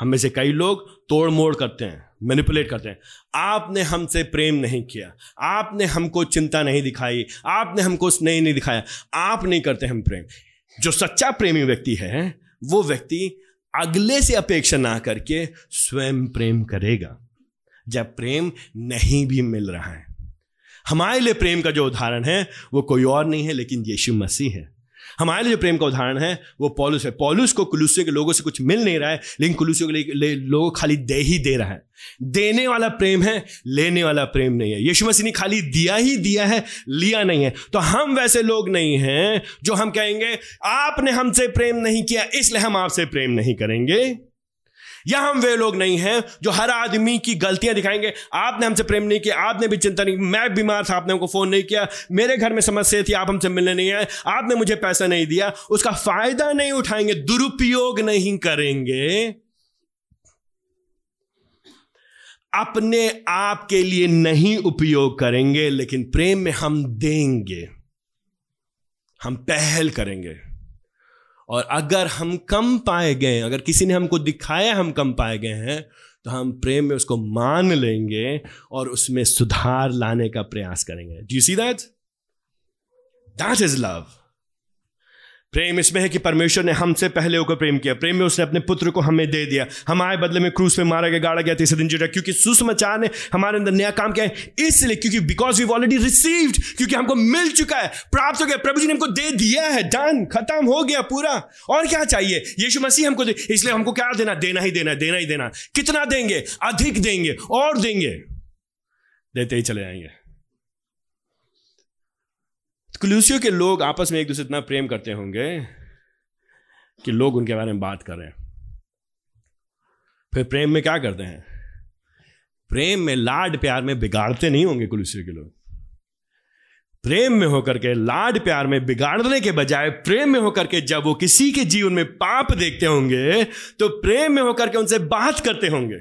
हम में से कई लोग तोड़ मोड़ करते हैं मैनिपुलेट करते हैं। आपने हमसे प्रेम नहीं किया, आपने हमको चिंता नहीं दिखाई, आपने हमको स्नेह नहीं दिखाया, आप नहीं करते हम प्रेम। जो सच्चा प्रेमी व्यक्ति है, वो व्यक्ति अगले से अपेक्षा ना करके स्वयं प्रेम करेगा। जब प्रेम नहीं भी मिल रहा है हमारे लिए प्रेम का जो उदाहरण है, वो कोई और नहीं है, लेकिन यीशु मसीह है। हमारे लिए जो प्रेम का उदाहरण है, वो पॉलुस है। पॉलुस को कुलूसियों के लोगों से कुछ मिल नहीं रहा है, लेकिन कुलूसियों के लिए लोग खाली दे ही दे रहा है। देने वाला प्रेम है, लेने वाला प्रेम नहीं है। यीशु मसीह ने खाली दिया ही दिया है, लिया नहीं है। तो हम वैसे लोग नहीं हैं, जो हम कहेंगे, आपने हमसे प्रेम नहीं किया, इसलिए हम आपसे प्रेम नहीं करेंगे। या हम वे लोग नहीं हैं जो हर आदमी की गलतियाँ दिखाएँगे। आपने हमसे प्रेम नहीं किया, आपने भी चिंता नहीं मैं बीमार था, आपने हमको फ़ोन नहीं किया। मेरे घर में समस्या थी, आप हमसे मिलने नहीं आए। आपने मुझे पैसा नहीं दिया। उसका फ़ायदा नहीं उठाएँगे, दुरुपयोग नहीं करेंगे। अपने आप के लिए नहीं उपयोग करेंगे, लेकिन प्रेम में हम देंगे। हम पहल करेंगे। और अगर हम कम पाए गए, अगर किसी ने हमको दिखाया हम कम पाए गए हैं तो हम प्रेम में उसको मान लेंगे और उसमें सुधार लाने का प्रयास करेंगे। Do you see that that is love प्रेम इसमें है कि परमेश्वर ने हमसे पहले होकर प्रेम किया। प्रेम में उसने अपने पुत्र को हमें दे दिया। हमारे बदले में क्रूस पे मारा गया, गाड़ा गया, तीसरे दिन जुटा। क्योंकि सुसमाचार ने हमारे अंदर नया काम किया है। इसलिए क्योंकि बिकॉज़ वी ऑलरेडी रिसीव्ड क्योंकि हमको मिल चुका है, प्राप्त हो गया। प्रभु जी ने हमको दे दिया है। डन खत्म, हो गया पूरा। और क्या चाहिए? यीशु मसीह हमको दे इसलिए हमको क्या देना? देना ही देना देना ही देना कितना देंगे? अधिक देंगे, और देंगे। देते ही चले जाएँगे क्लूसियो के लोग आपस में एक दूसरे इतना प्रेम करते होंगे कि लोग उनके बारे में बात कर। रहे हैं फिर प्रेम में क्या करते हैं? प्रेम में लाड प्यार में बिगाड़ते नहीं होंगे कुलूसियों के लोग। प्रेम में होकर के लाड प्यार में बिगाड़ने के बजाय प्रेम में होकर के जब वो किसी के जीवन में पाप देखते होंगे तो प्रेम में होकर के उनसे बात करते होंगे।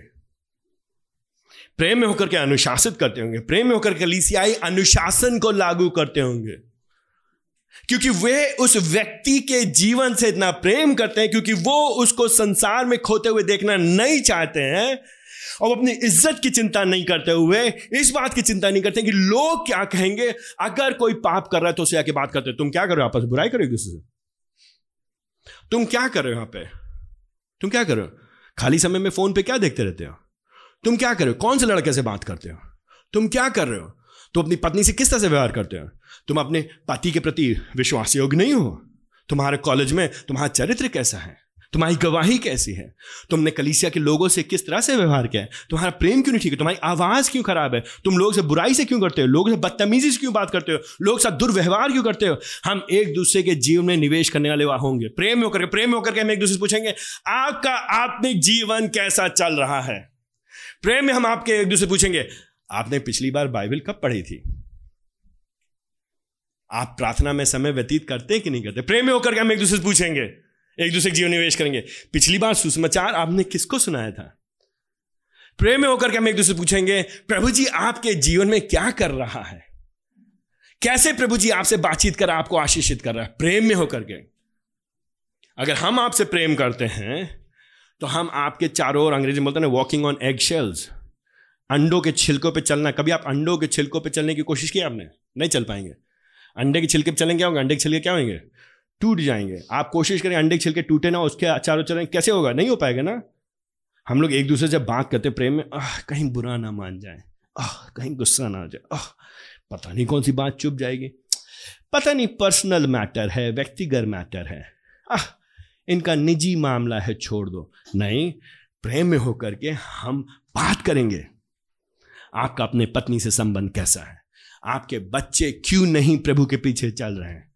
प्रेम में होकर के अनुशासित करते होंगे। प्रेम में होकर के लिसियाई अनुशासन को लागू करते होंगे। क्योंकि वे उस व्यक्ति के जीवन से इतना प्रेम करते हैं, क्योंकि वो उसको संसार में खोते हुए देखना नहीं चाहते हैं और अपनी इज़्ज़त की चिंता नहीं करते हुए, इस बात की चिंता नहीं करते कि लोग क्या कहेंगे। अगर कोई पाप कर रहा है तो उसे आके बात करते तुम क्या कर रहे हो आपस बुराई करो एक दूसरे से? तुम क्या कर रहे हो यहाँ पे? तुम क्या कर रहे हो? खाली समय में फ़ोन पे क्या देखते रहते हो? तुम क्या कर रहे हो? कौन से लड़के से बात करते हो? तुम क्या कर रहे हो? तुम अपनी पत्नी से किस तरह से व्यवहार करते हो? तुम अपने पति के प्रति विश्वास योग्य नहीं हो। तुम्हारे कॉलेज में तुम्हारा चरित्र कैसा है? तुम्हारी गवाही कैसी है? तुमने कलीसिया के लोगों से किस तरह से व्यवहार किया है? तुम्हारा प्रेम क्यों नहीं ठीक है? तुम्हारी आवाज़ क्यों खराब है? तुम लोग से बुराई से क्यों करते हो? लोग से बदतमीजी से क्यों बात करते हो? लोग साथ दुर्व्यवहार क्यों करते हो? हम एक दूसरे के जीवन में निवेश करने वाले होंगे। प्रेम होकर प्रेम होकर के हम एक दूसरे से पूछेंगे, आपका आत्मिक जीवन कैसा चल रहा है? प्रेम में हम आपके एक दूसरे पूछेंगे, आपने पिछली बार बाइबल कब पढ़ी थी? आप प्रार्थना में समय व्यतीत करते कि नहीं करते? प्रेम में होकर के हम एक दूसरे से पूछेंगे, एक दूसरे के जीवन निवेश करेंगे। पिछली बार सुसमाचार आपने किसको सुनाया था? प्रेम में होकर के हम एक दूसरे से पूछेंगे, प्रभु जी, आपके जीवन में क्या कर रहा है? कैसे प्रभु जी आपसे बातचीत कर, आपको आशीषित कर रहा है? प्रेम में होकर के। अगर हम आपसे प्रेम करते हैं तो हम आपके चारों ओर, अंग्रेज़ी बोलते हैं वॉकिंग ऑन एग शेल्स अंडों के छिलकों पे चलना। कभी आप अंडों के छिलकों पे चलने की कोशिश की आपने? नहीं चल पाएँगे। अंडे के छिलके चलेंगे क्या होंगे? अंडे के छिलके क्या होंगे? टूट जाएँगे। आप कोशिश करें अंडे के छिलके टूटे ना, उसके चारों चलें। कैसे होगा? नहीं हो पाएगा ना? हम लोग एक दूसरे से बात करते प्रेम में, आह, कहीं बुरा ना मान जाए। आह, कहीं गुस्सा ना आ जाए। आह, पता नहीं कौन सी बात चुप जाएगी। पता नहीं पर्सनल मैटर है, व्यक्तिगत मैटर है। आह, इनका निजी मामला है, छोड़ दो। नहीं, प्रेम में होकर के हम बात करेंगे। आपका अपने पत्नी से संबंध कैसा है? आपके बच्चे क्यों नहीं प्रभु के पीछे चल रहे हैं?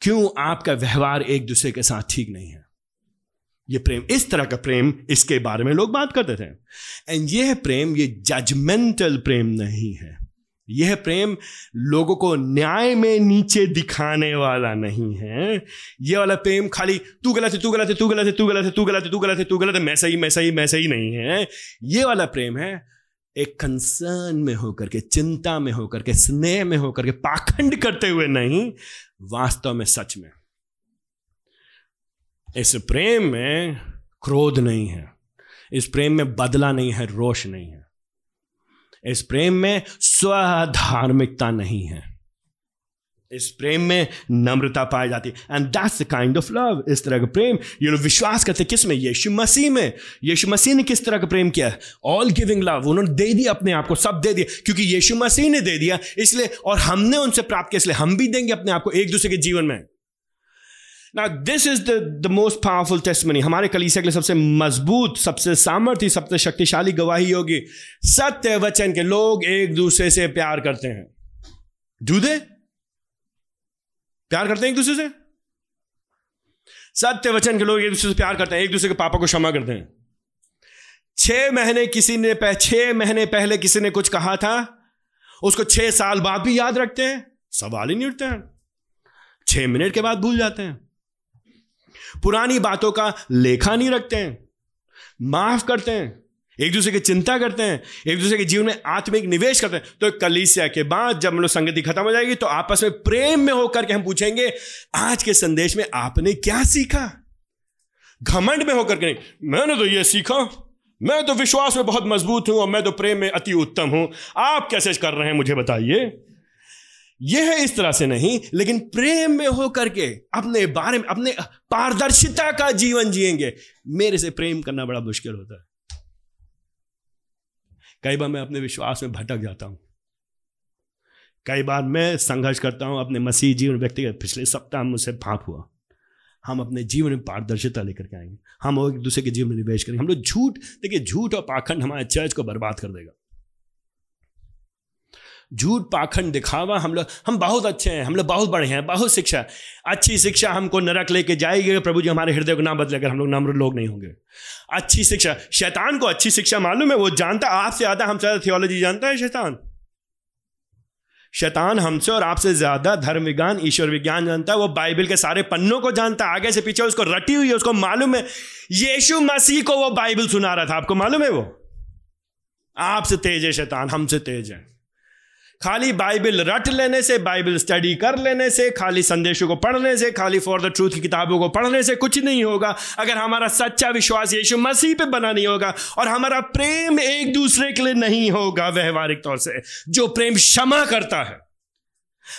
क्यों आपका व्यवहार एक दूसरे के साथ ठीक नहीं है? ये प्रेम, इस तरह का प्रेम इसके बारे में लोग बात करते थे। एंड यह प्रेम, ये जजमेंटल प्रेम नहीं है। यह प्रेम लोगों को न्याय में नीचे दिखाने वाला नहीं है। यह वाला प्रेम खाली, तू गलत है, तू गलत है, तू गलत है, तू गलत है, तू गलत है, तू गलत है, तू गलत है, मैं सही मैं सही मैं सही नहीं है। ये वाला प्रेम है एक कंसर्न में होकर के, चिंता में होकर के, स्नेह में होकर के, पाखंड करते हुए नहीं, वास्तव में सच में। इस प्रेम में क्रोध नहीं है। इस प्रेम में बदला नहीं है, रोष नहीं है। इस प्रेम में स्वधार्मिकता नहीं है। इस प्रेम में नम्रता पाई जाती है। And that's the kind of love इस तरह का प्रेम। ये लोग विश्वास करते किसमें यीशु मसीह में। यीशु मसीह ने किस तरह का प्रेम किया? ऑल गिविंग लव उन्होंने दे दिया अपने आप को, सब दे दिया। क्योंकि यीशु मसीह ने दे दिया, इसलिए और हमने उनसे प्राप्त किया, इसलिए हम भी देंगे अपने आप को एक दूसरे के जीवन में। ना this is the the most powerful testimony हमारे कलीसिया के लिए सबसे मज़बूत, सबसे सामर्थ्य, सबसे शक्तिशाली गवाही होगी, सत्य वचन के लोग एक दूसरे से प्यार करते हैं। जूदे प्यार करते हैं एक दूसरे से? सत्य वचन के लोग एक दूसरे से प्यार करते हैं एक दूसरे के पापा को क्षमा करते हैं। छह महीने किसी ने पह, छह महीने पहले किसी ने कुछ कहा था उसको छह साल बाद भी याद रखते हैं सवाल ही नहीं उठते हैं। छह मिनट के बाद भूल जाते हैं। पुरानी बातों का लेखा नहीं रखते हैं माफ़ करते हैं। एक दूसरे की चिंता करते हैं, एक दूसरे के जीवन में आत्मिक निवेश करते हैं। तो कलीसिया के बाद जब लोग संगति खत्म हो जाएगी तो आपस में प्रेम में होकर के हम पूछेंगे, आज के संदेश में आपने क्या सीखा? घमंड में होकर के नहीं, मैंने तो ये सीखा। मैं तो विश्वास में बहुत मज़बूत हूँ और मैं तो प्रेम में अति उत्तम हूँ। आप कैसे कर रहे हैं, मुझे बताइए। यह है इस तरह से नहीं, लेकिन प्रेम में होकर के अपने बारे में, अपने पारदर्शिता का जीवन जिएँगे। मेरे से प्रेम करना बड़ा मुश्किल होता है। कई बार मैं अपने विश्वास में भटक जाता हूँ। कई बार मैं संघर्ष करता हूँ, अपने मसीह जीवन व्यक्तिगत पिछले सप्ताह मुझसे भाप हुआ। हम अपने जीवन में पारदर्शिता लेकर के आएँगे। हम एक दूसरे के जीवन में निवेश करेंगे। हम लोग झूठ, देखिए, झूठ और पाखंड हमारे चर्च को बर्बाद कर देगा। झूठ पाखंड दिखावा, हम लोग, हम बहुत अच्छे हैं, हम लोग बहुत बड़े हैं, बहुत शिक्षा अच्छी शिक्षा हमको नरक लेके जाएगी, प्रभु जी हमारे हृदय को ना बदले अगर हम लोग नम्र लोग नहीं होंगे। अच्छी शिक्षा, शैतान को अच्छी शिक्षा मालूम है, वो जानता आपसे ज़्यादा हमसे ज़्यादा थियोलॉजी जानता है शैतान? शैतान हमसे और आपसे ज़्यादा धर्म विज्ञान ईश्वर विज्ञान जानता है, वो बाइबल के सारे पन्नों को जानता है, आगे से पीछे उसको रटी हुई है, उसको मालूम है। यीशु मसीह को वो बाइबल सुना रहा था, आपको मालूम है वो? आपसे तेज है शैतान, हमसे तेज है। खाली बाइबल रट लेने से, बाइबल स्टडी कर लेने से, खाली संदेशों को पढ़ने से, खाली फॉर द ट्रूथ की किताबों को पढ़ने से कुछ नहीं होगा। अगर हमारा सच्चा विश्वास यीशु मसीह पे बना नहीं होगा और हमारा प्रेम एक दूसरे के लिए नहीं होगा, व्यवहारिक तौर से, जो प्रेम क्षमा करता है,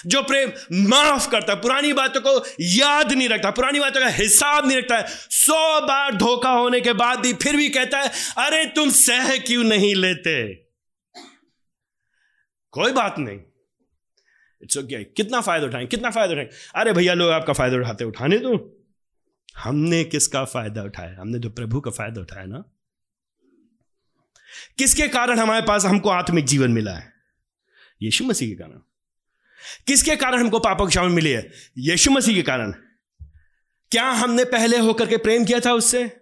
जो प्रेम माफ़ करता है, पुरानी बातों को याद नहीं रखता, पुरानी बातों का हिसाब नहीं रखता है, सौ बार धोखा होने के बाद भी फिर भी कहता है, अरे तुम सह क्यों नहीं लेते? कोई बात नहीं। It's okay okay. कितना फ़ायदा उठाएँ, कितना फ़ायदा उठाएँ। अरे भैया लोग आपका फ़ायदा उठाते उठाने दो। हमने किसका फ़ायदा उठाया? हमने तो प्रभु का फ़ायदा उठाया ना। किसके कारण हमारे पास हमको आत्मिक जीवन मिला है? यीशु मसीह के कारण। किसके कारण हमको पापा की क्षमा मिली है? यीशु मसीह के कारण। क्या हमने पहले होकर के प्रेम किया था उससे?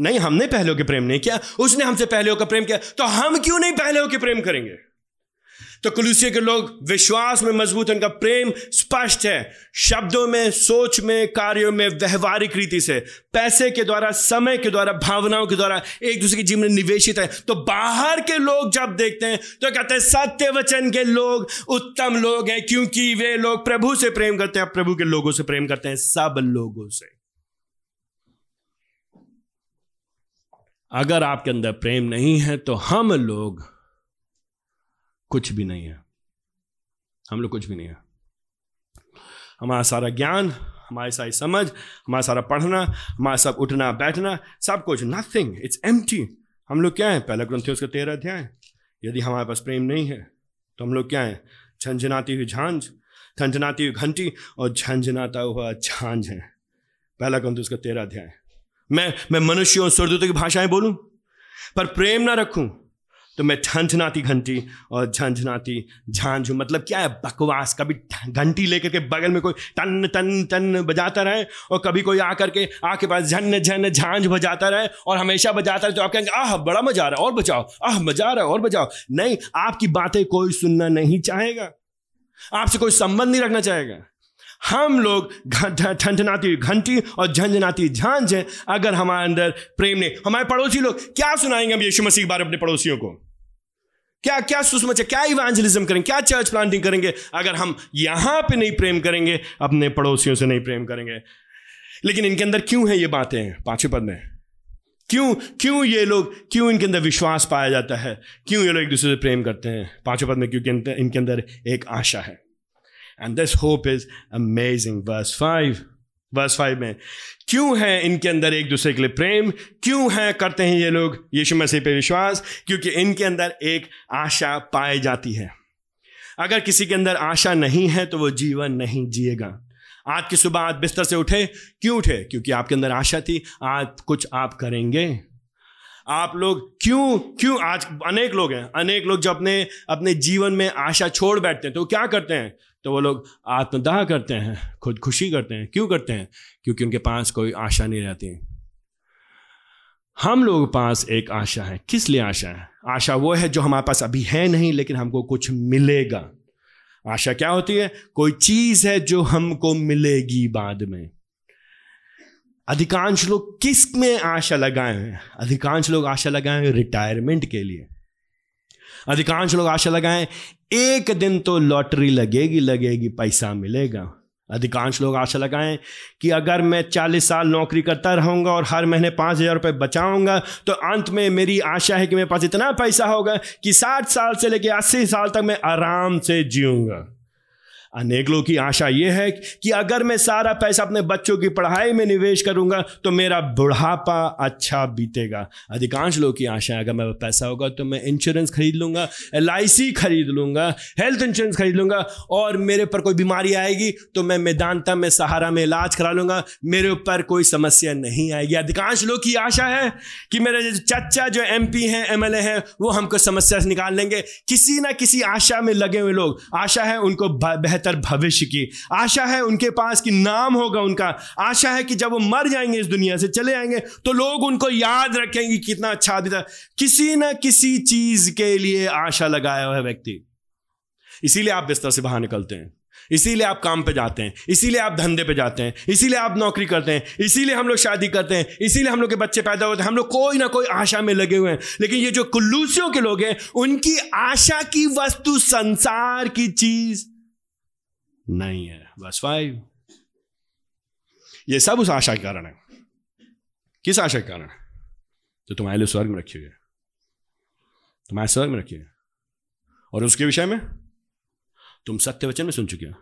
नहीं, हमने पहले होकर प्रेम नहीं किया। उसने हमसे पहले होकर प्रेम किया। तो हम क्यों नहीं पहले होकर प्रेम करेंगे? तो कुलूसिया के लोग विश्वास में मज़बूत उनका प्रेम स्पष्ट है। शब्दों में, सोच में, कार्यों में व्यवहारिक रीति से, पैसे के द्वारा, समय के द्वारा, भावनाओं के द्वारा एक दूसरे के जीवन निवेशित है। तो बाहर के लोग जब देखते हैं तो कहते हैं, सत्य वचन के लोग उत्तम लोग हैं, क्योंकि वे लोग प्रभु से प्रेम करते हैं, प्रभु के लोगों से प्रेम करते हैं, सब लोगों से। अगर आपके अंदर प्रेम नहीं है तो हम लोग कुछ भी नहीं है। हम लोग कुछ भी नहीं है। हमारा सारा ज्ञान, हमारी सारी समझ, हमारा सारा पढ़ना, हमारा सब उठना, बैठना, सब कुछ नथिंग इट्स एम हम लोग क्या है? पहला ग्रंथि उसका तेरह अध्याय। यदि हमारे पास प्रेम नहीं है तो हम लोग क्या है? झंझनाती हुई झांझ, झंझनाती हुई घंटी और झंझनाता हुआ झांझ है। पहला ग्रंथ उसका तेरह अध्याय। मैं मैं मनुष्यों और की भाषाएँ बोलूँ, पर प्रेम ना रखूँ तो मैं झंझनाती घंटी और झंझनाती झांझ मतलब क्या है, बकवास, कभी घंटी लेकर के बगल में कोई टन टन टन बजाता रहे और कभी कोई आकर के आके पास झन झन, झांझ बजाता रहे और हमेशा बजाता रहे तो आप कहेंगे, आह, बड़ा मज़ा आ रहा है, और बचाओ, आह, मज़ा आ रहा है, और बचाओ। नहीं, आपकी बातें कोई सुनना नहीं चाहेगा। आपसे कोई संबंध नहीं रखना चाहेगा। हम लोग ठंडनाती घंटी और झंझनाती झांझ है अगर हमारे अंदर प्रेम नहीं। हमारे पड़ोसी लोग क्या सुनाएँगे हम यीशु मसीह के बारे में अपने पड़ोसियों को? क्या क्या सुषमाचार क्या इवेंजलिज्म करेंगे? क्या चर्च प्लांटिंग करेंगे? अगर हम यहाँ पे नहीं प्रेम करेंगे, अपने पड़ोसियों से नहीं प्रेम करेंगे। लेकिन इनके अंदर क्यों है ये बातें? पाँचवें पद में। क्यों क्यों ये लोग, क्यों इनके अंदर विश्वास पाया जाता है? क्यों ये लोग एक दूसरे से प्रेम करते हैं? पाँचवें पद में क्योंकि इनके अंदर एक आशा है। And this hope is amazing verse five verse five में, क्यों है इनके अंदर एक दूसरे के लिए प्रेम? क्यों है करते हैं ये लोग यीशु मसीह पे विश्वास? क्योंकि इनके अंदर एक आशा पाई जाती है। अगर किसी के अंदर आशा नहीं है तो वो जीवन नहीं जिएगा। आज की सुबह आज बिस्तर से उठे, क्यों उठे? क्योंकि आपके अंदर आशा थी, आज कुछ आप करेंगे। आप लोग क्यों क्यों आज अनेक लोग हैं, अनेक लोग जब अपने अपने जीवन में आशा छोड़ बैठते हैं तो क्या करते हैं? तो वो लोग आत्मदाह करते हैं, खुद खुशी करते हैं। क्यों करते हैं? क्योंकि उनके पास कोई आशा नहीं रहती। हम लोग पास एक आशा है। किस लिए आशा है? आशा वो है जो हमारे पास अभी है नहीं, लेकिन हमको कुछ मिलेगा। आशा क्या होती है? कोई चीज़ है जो हमको मिलेगी बाद में। अधिकांश लोग किसमें आशा लगाए हैं? अधिकांश लोग आशा लगाए हैं रिटायरमेंट के लिए। अधिकांश लोग आशा लगाए, एक दिन तो लॉटरी लगेगी लगेगी, पैसा मिलेगा। अधिकांश लोग आशा लगाएँ कि अगर मैं चालीस साल नौकरी करता रहूँगा और हर महीने पाँच हज़ार रुपये बचाऊँगा तो अंत में मेरी आशा है कि मेरे पास इतना पैसा होगा कि साठ साल से लेकर अस्सी साल तक मैं आराम से जीऊँगा। अनेक लोगों की आशा यह है कि अगर मैं सारा पैसा अपने बच्चों की पढ़ाई में निवेश करूँगा तो मेरा बुढ़ापा अच्छा बीतेगा। अधिकांश लोगों की आशा है अगर मेरा पैसा होगा तो मैं इंश्योरेंस खरीद लूँगा LIC खरीद लूँगा हेल्थ इंश्योरेंस खरीद लूँगा, और मेरे ऊपर कोई बीमारी आएगी तो मैं मैदानता, में सहारा, में इलाज करा लूँगा। मेरे ऊपर कोई समस्या नहीं आएगी। अधिकांश लोग की आशा है कि मेरे चाचा जो एम पी हैं एम हैं, वो हमको समस्या से निकाल लेंगे। किसी ना किसी आशा में लगे हुए लोग। आशा है उनको बेहतर बेहतर भविष्य की। आशा है उनके पास कि नाम होगा उनका। आशा है कि जब वो मर जाएँगे इस दुनिया से, चले जाएँगे तो लोग उनको याद रखेंगे कितना अच्छा आदमी था। किसी न किसी चीज़ के लिए आशा लगाया हुआ है व्यक्ति। इसीलिए आप बिस्तर से बाहर निकलते हैं। इसीलिए आप काम पे जाते हैं। इसीलिए आप धंधे पे जाते हैं। इसीलिए आप नौकरी करते हैं। इसीलिए हम लोग शादी करते हैं। इसीलिए हम लोग के बच्चे पैदा होते हैं। हम लोग कोई ना कोई आशा में लगे हुए हैं। लेकिन ये जो कुल्लूसियों के लोग हैं, उनकी आशा की वस्तु संसार की चीज़। नहीं है। बस फाइव ये सब उस आशा के कारण है। किस आशा के कारण? जो तुम्हारे लिए स्वर्ग में रखी हुई है। तुम्हारे स्वर्ग में रखी है। और उसके विषय में? तुम सत्य वचन में सुन चुके हो।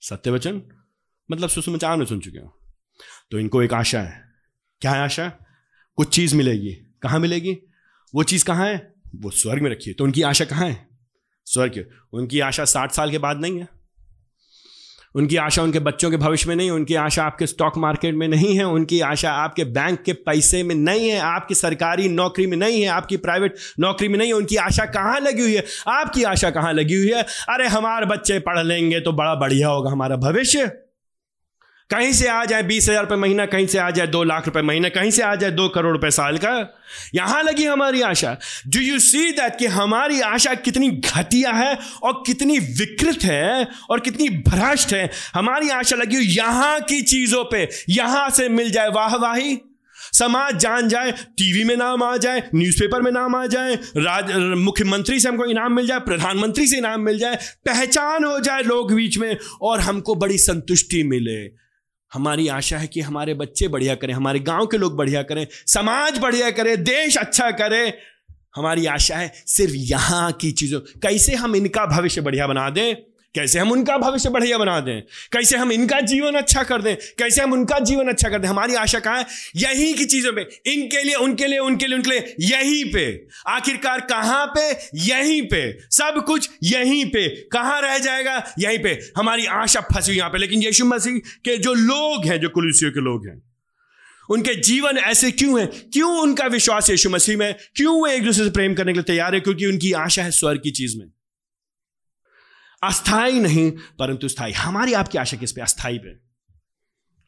सत्य वचन? मतलब सुसमाचार में सुन चुके हो। तो इनको एक आशा है। क्या है आशा? कुछ चीज़ मिलेगी। कहाँ मिलेगी? वो चीज़ कहाँ है? वो स्वर्ग में रखी है। तो उनकी आशा कहाँ है? स्वर्ग उनकी आशा साठ साल के बाद नहीं है। उनकी आशा उनके बच्चों के भविष्य में नहीं उनकी आशा आपके स्टॉक मार्केट में नहीं है, उनकी आशा आपके बैंक के पैसे में नहीं है, आपकी सरकारी नौकरी में नहीं है, आपकी प्राइवेट नौकरी में नहीं है, उनकी आशा कहाँ लगी हुई है? आपकी आशा कहाँ लगी हुई है? अरे हमारे बच्चे पढ़ लेंगे तो बड़ा बढ़िया होगा हमारा भविष्य। कहीं से आ जाए बीस हज़ार रुपये महीना, कहीं से आ जाए दो लाख रुपए महीना, कहीं से आ जाए दो करोड़ रुपए साल का, यहाँ लगी हमारी आशा। डू यू सी दैट कि हमारी आशा कितनी घटिया है और कितनी विकृत है और कितनी भ्रष्ट है? हमारी आशा लगी हुई यहाँ की चीज़ों पे, यहाँ से मिल जाए वाह वाहवाही। समाज जान जाए, टीवी में नाम आ जाए न्यूज़पेपर में नाम आ जाए, राज, मुख्यमंत्री से हमको इनाम मिल जाए, प्रधानमंत्री से इनाम मिल जाए, पहचान हो जाए लोग बीच में और हमको बड़ी संतुष्टि मिले। हमारी आशा है कि हमारे बच्चे बढ़िया करें, हमारे गाँव के लोग बढ़िया करें, समाज बढ़िया करे, देश अच्छा करे। हमारी आशा है सिर्फ़ यहाँ की चीज़ों, कैसे हम इनका भविष्य बढ़िया बना दें? कैसे हम उनका भविष्य बढ़िया बना दें? कैसे हम इनका जीवन अच्छा कर दें? कैसे हम उनका जीवन अच्छा कर दें? हमारी आशा कहाँ है? यहीं की चीज़ों पे। इनके लिए, उनके लिए उनके लिए उनके लिए, यहीं पे। आखिरकार कहाँ पे? यहीं पे। सब कुछ यहीं पे। कहाँ रह जाएगा? यहीं पे। हमारी आशा फंसी यहाँ पे। लेकिन यीशु मसीह के जो लोग हैं, जो कुलूसियों के लोग हैं, उनके जीवन ऐसे क्यों हैं? क्यों उनका विश्वास यीशु मसीह में? क्यों वो एक दूसरे से प्रेम करने के लिए तैयार है? क्योंकि उनकी आशा है स्वर की चीज़ में। अस्थाई नहीं, परंतु स्थायी हमारी आपकी आशा किस पे? अस्थाई पे।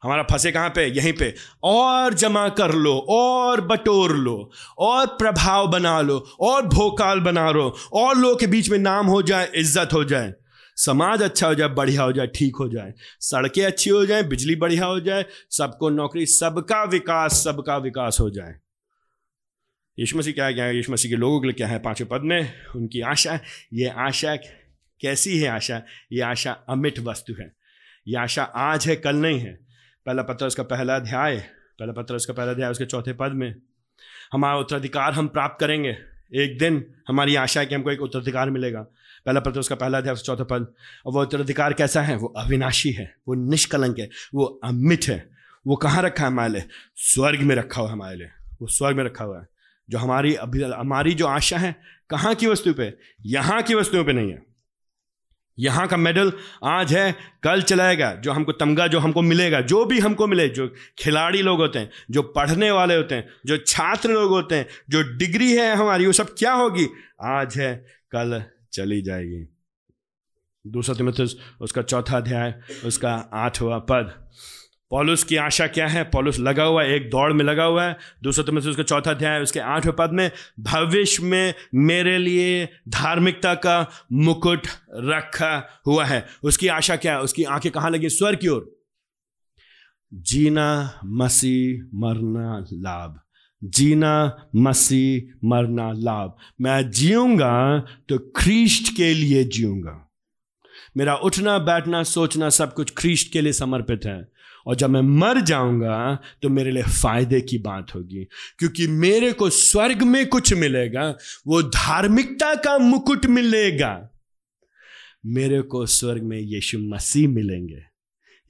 हमारा फंसे कहाँ पे? यहीं पे। और जमा कर लो, और बटोर लो, और प्रभाव बना लो, और भोकाल बना लो, और लोगों के बीच में नाम हो जाए, इज़्ज़त हो जाए, समाज अच्छा हो जाए, बढ़िया हो जाए, ठीक हो जाए, सड़कें अच्छी हो जाए, बिजली बढ़िया हो जाए, सबको नौकरी, सबका विकास सबका विकास हो जाए। यीशु मसीह क्या क्या है? यीशु मसीह के लोगों के लिए क्या है? पाँचवें पद में उनकी आशा ये आशा कैसी है आशा? ये आशा अमिट वस्तु है। ये आशा आज है, कल नहीं है। पहला पत्र उसका पहला अध्याय, पहला पत्र उसका पहला अध्याय उसके चौथे पद में, हमारा उत्तराधिकार हम प्राप्त करेंगे। एक दिन हमारी आशा है कि हमको एक उत्तराधिकार मिलेगा। पहला पत्र उसका पहला अध्याय उसका चौथा पद। और वो उत्तराधिकार कैसा है? वो अविनाशी है, वो निष्कलंक है, वो अमित है। वो कहाँ रखा है हमारे लिए? स्वर्ग में रखा हुआ है हमारे लिए। वो स्वर्ग में रखा हुआ है। जो हमारी अभी, हमारी जो आशा है, कहाँ की वस्तु पे? यहाँ की वस्तुओं पे नहीं है। यहाँ का मेडल आज है, कल चलाएगा, जो हमको तमगा, जो हमको मिलेगा, जो भी हमको मिले, जो खिलाड़ी लोग होते हैं, जो पढ़ने वाले होते हैं, जो छात्र लोग होते हैं, जो डिग्री है हमारी, वो सब क्या होगी? आज है, कल चली जाएगी। दूसरा तिमित उसका चौथा अध्याय, उसका आठवां पद। पॉलुस की आशा क्या है? पॉलुस लगा हुआ है, एक दौड़ में लगा हुआ है। दूसरा तो से उसका चौथा अध्याय उसके आठवें पद में, भविष्य में मेरे लिए धार्मिकता का मुकुट रखा हुआ है। उसकी आशा क्या है? उसकी आँखें कहाँ लगी? स्वर की ओर। जीना मसीह, मरना लाभ। जीना मसीह, मरना लाभ। मैं जीऊँगा तो ख्रीस्ट के लिए जीऊँगा। मेरा उठना, बैठना, सोचना सब कुछ ख्रीस्ट के लिए समर्पित है। और जब मैं मर जाऊँगा तो मेरे लिए फ़ायदे की बात होगी। क्योंकि मेरे को स्वर्ग में कुछ मिलेगा, वो धार्मिकता का मुकुट मिलेगा। मेरे को स्वर्ग में यीशु मसीह मिलेंगे।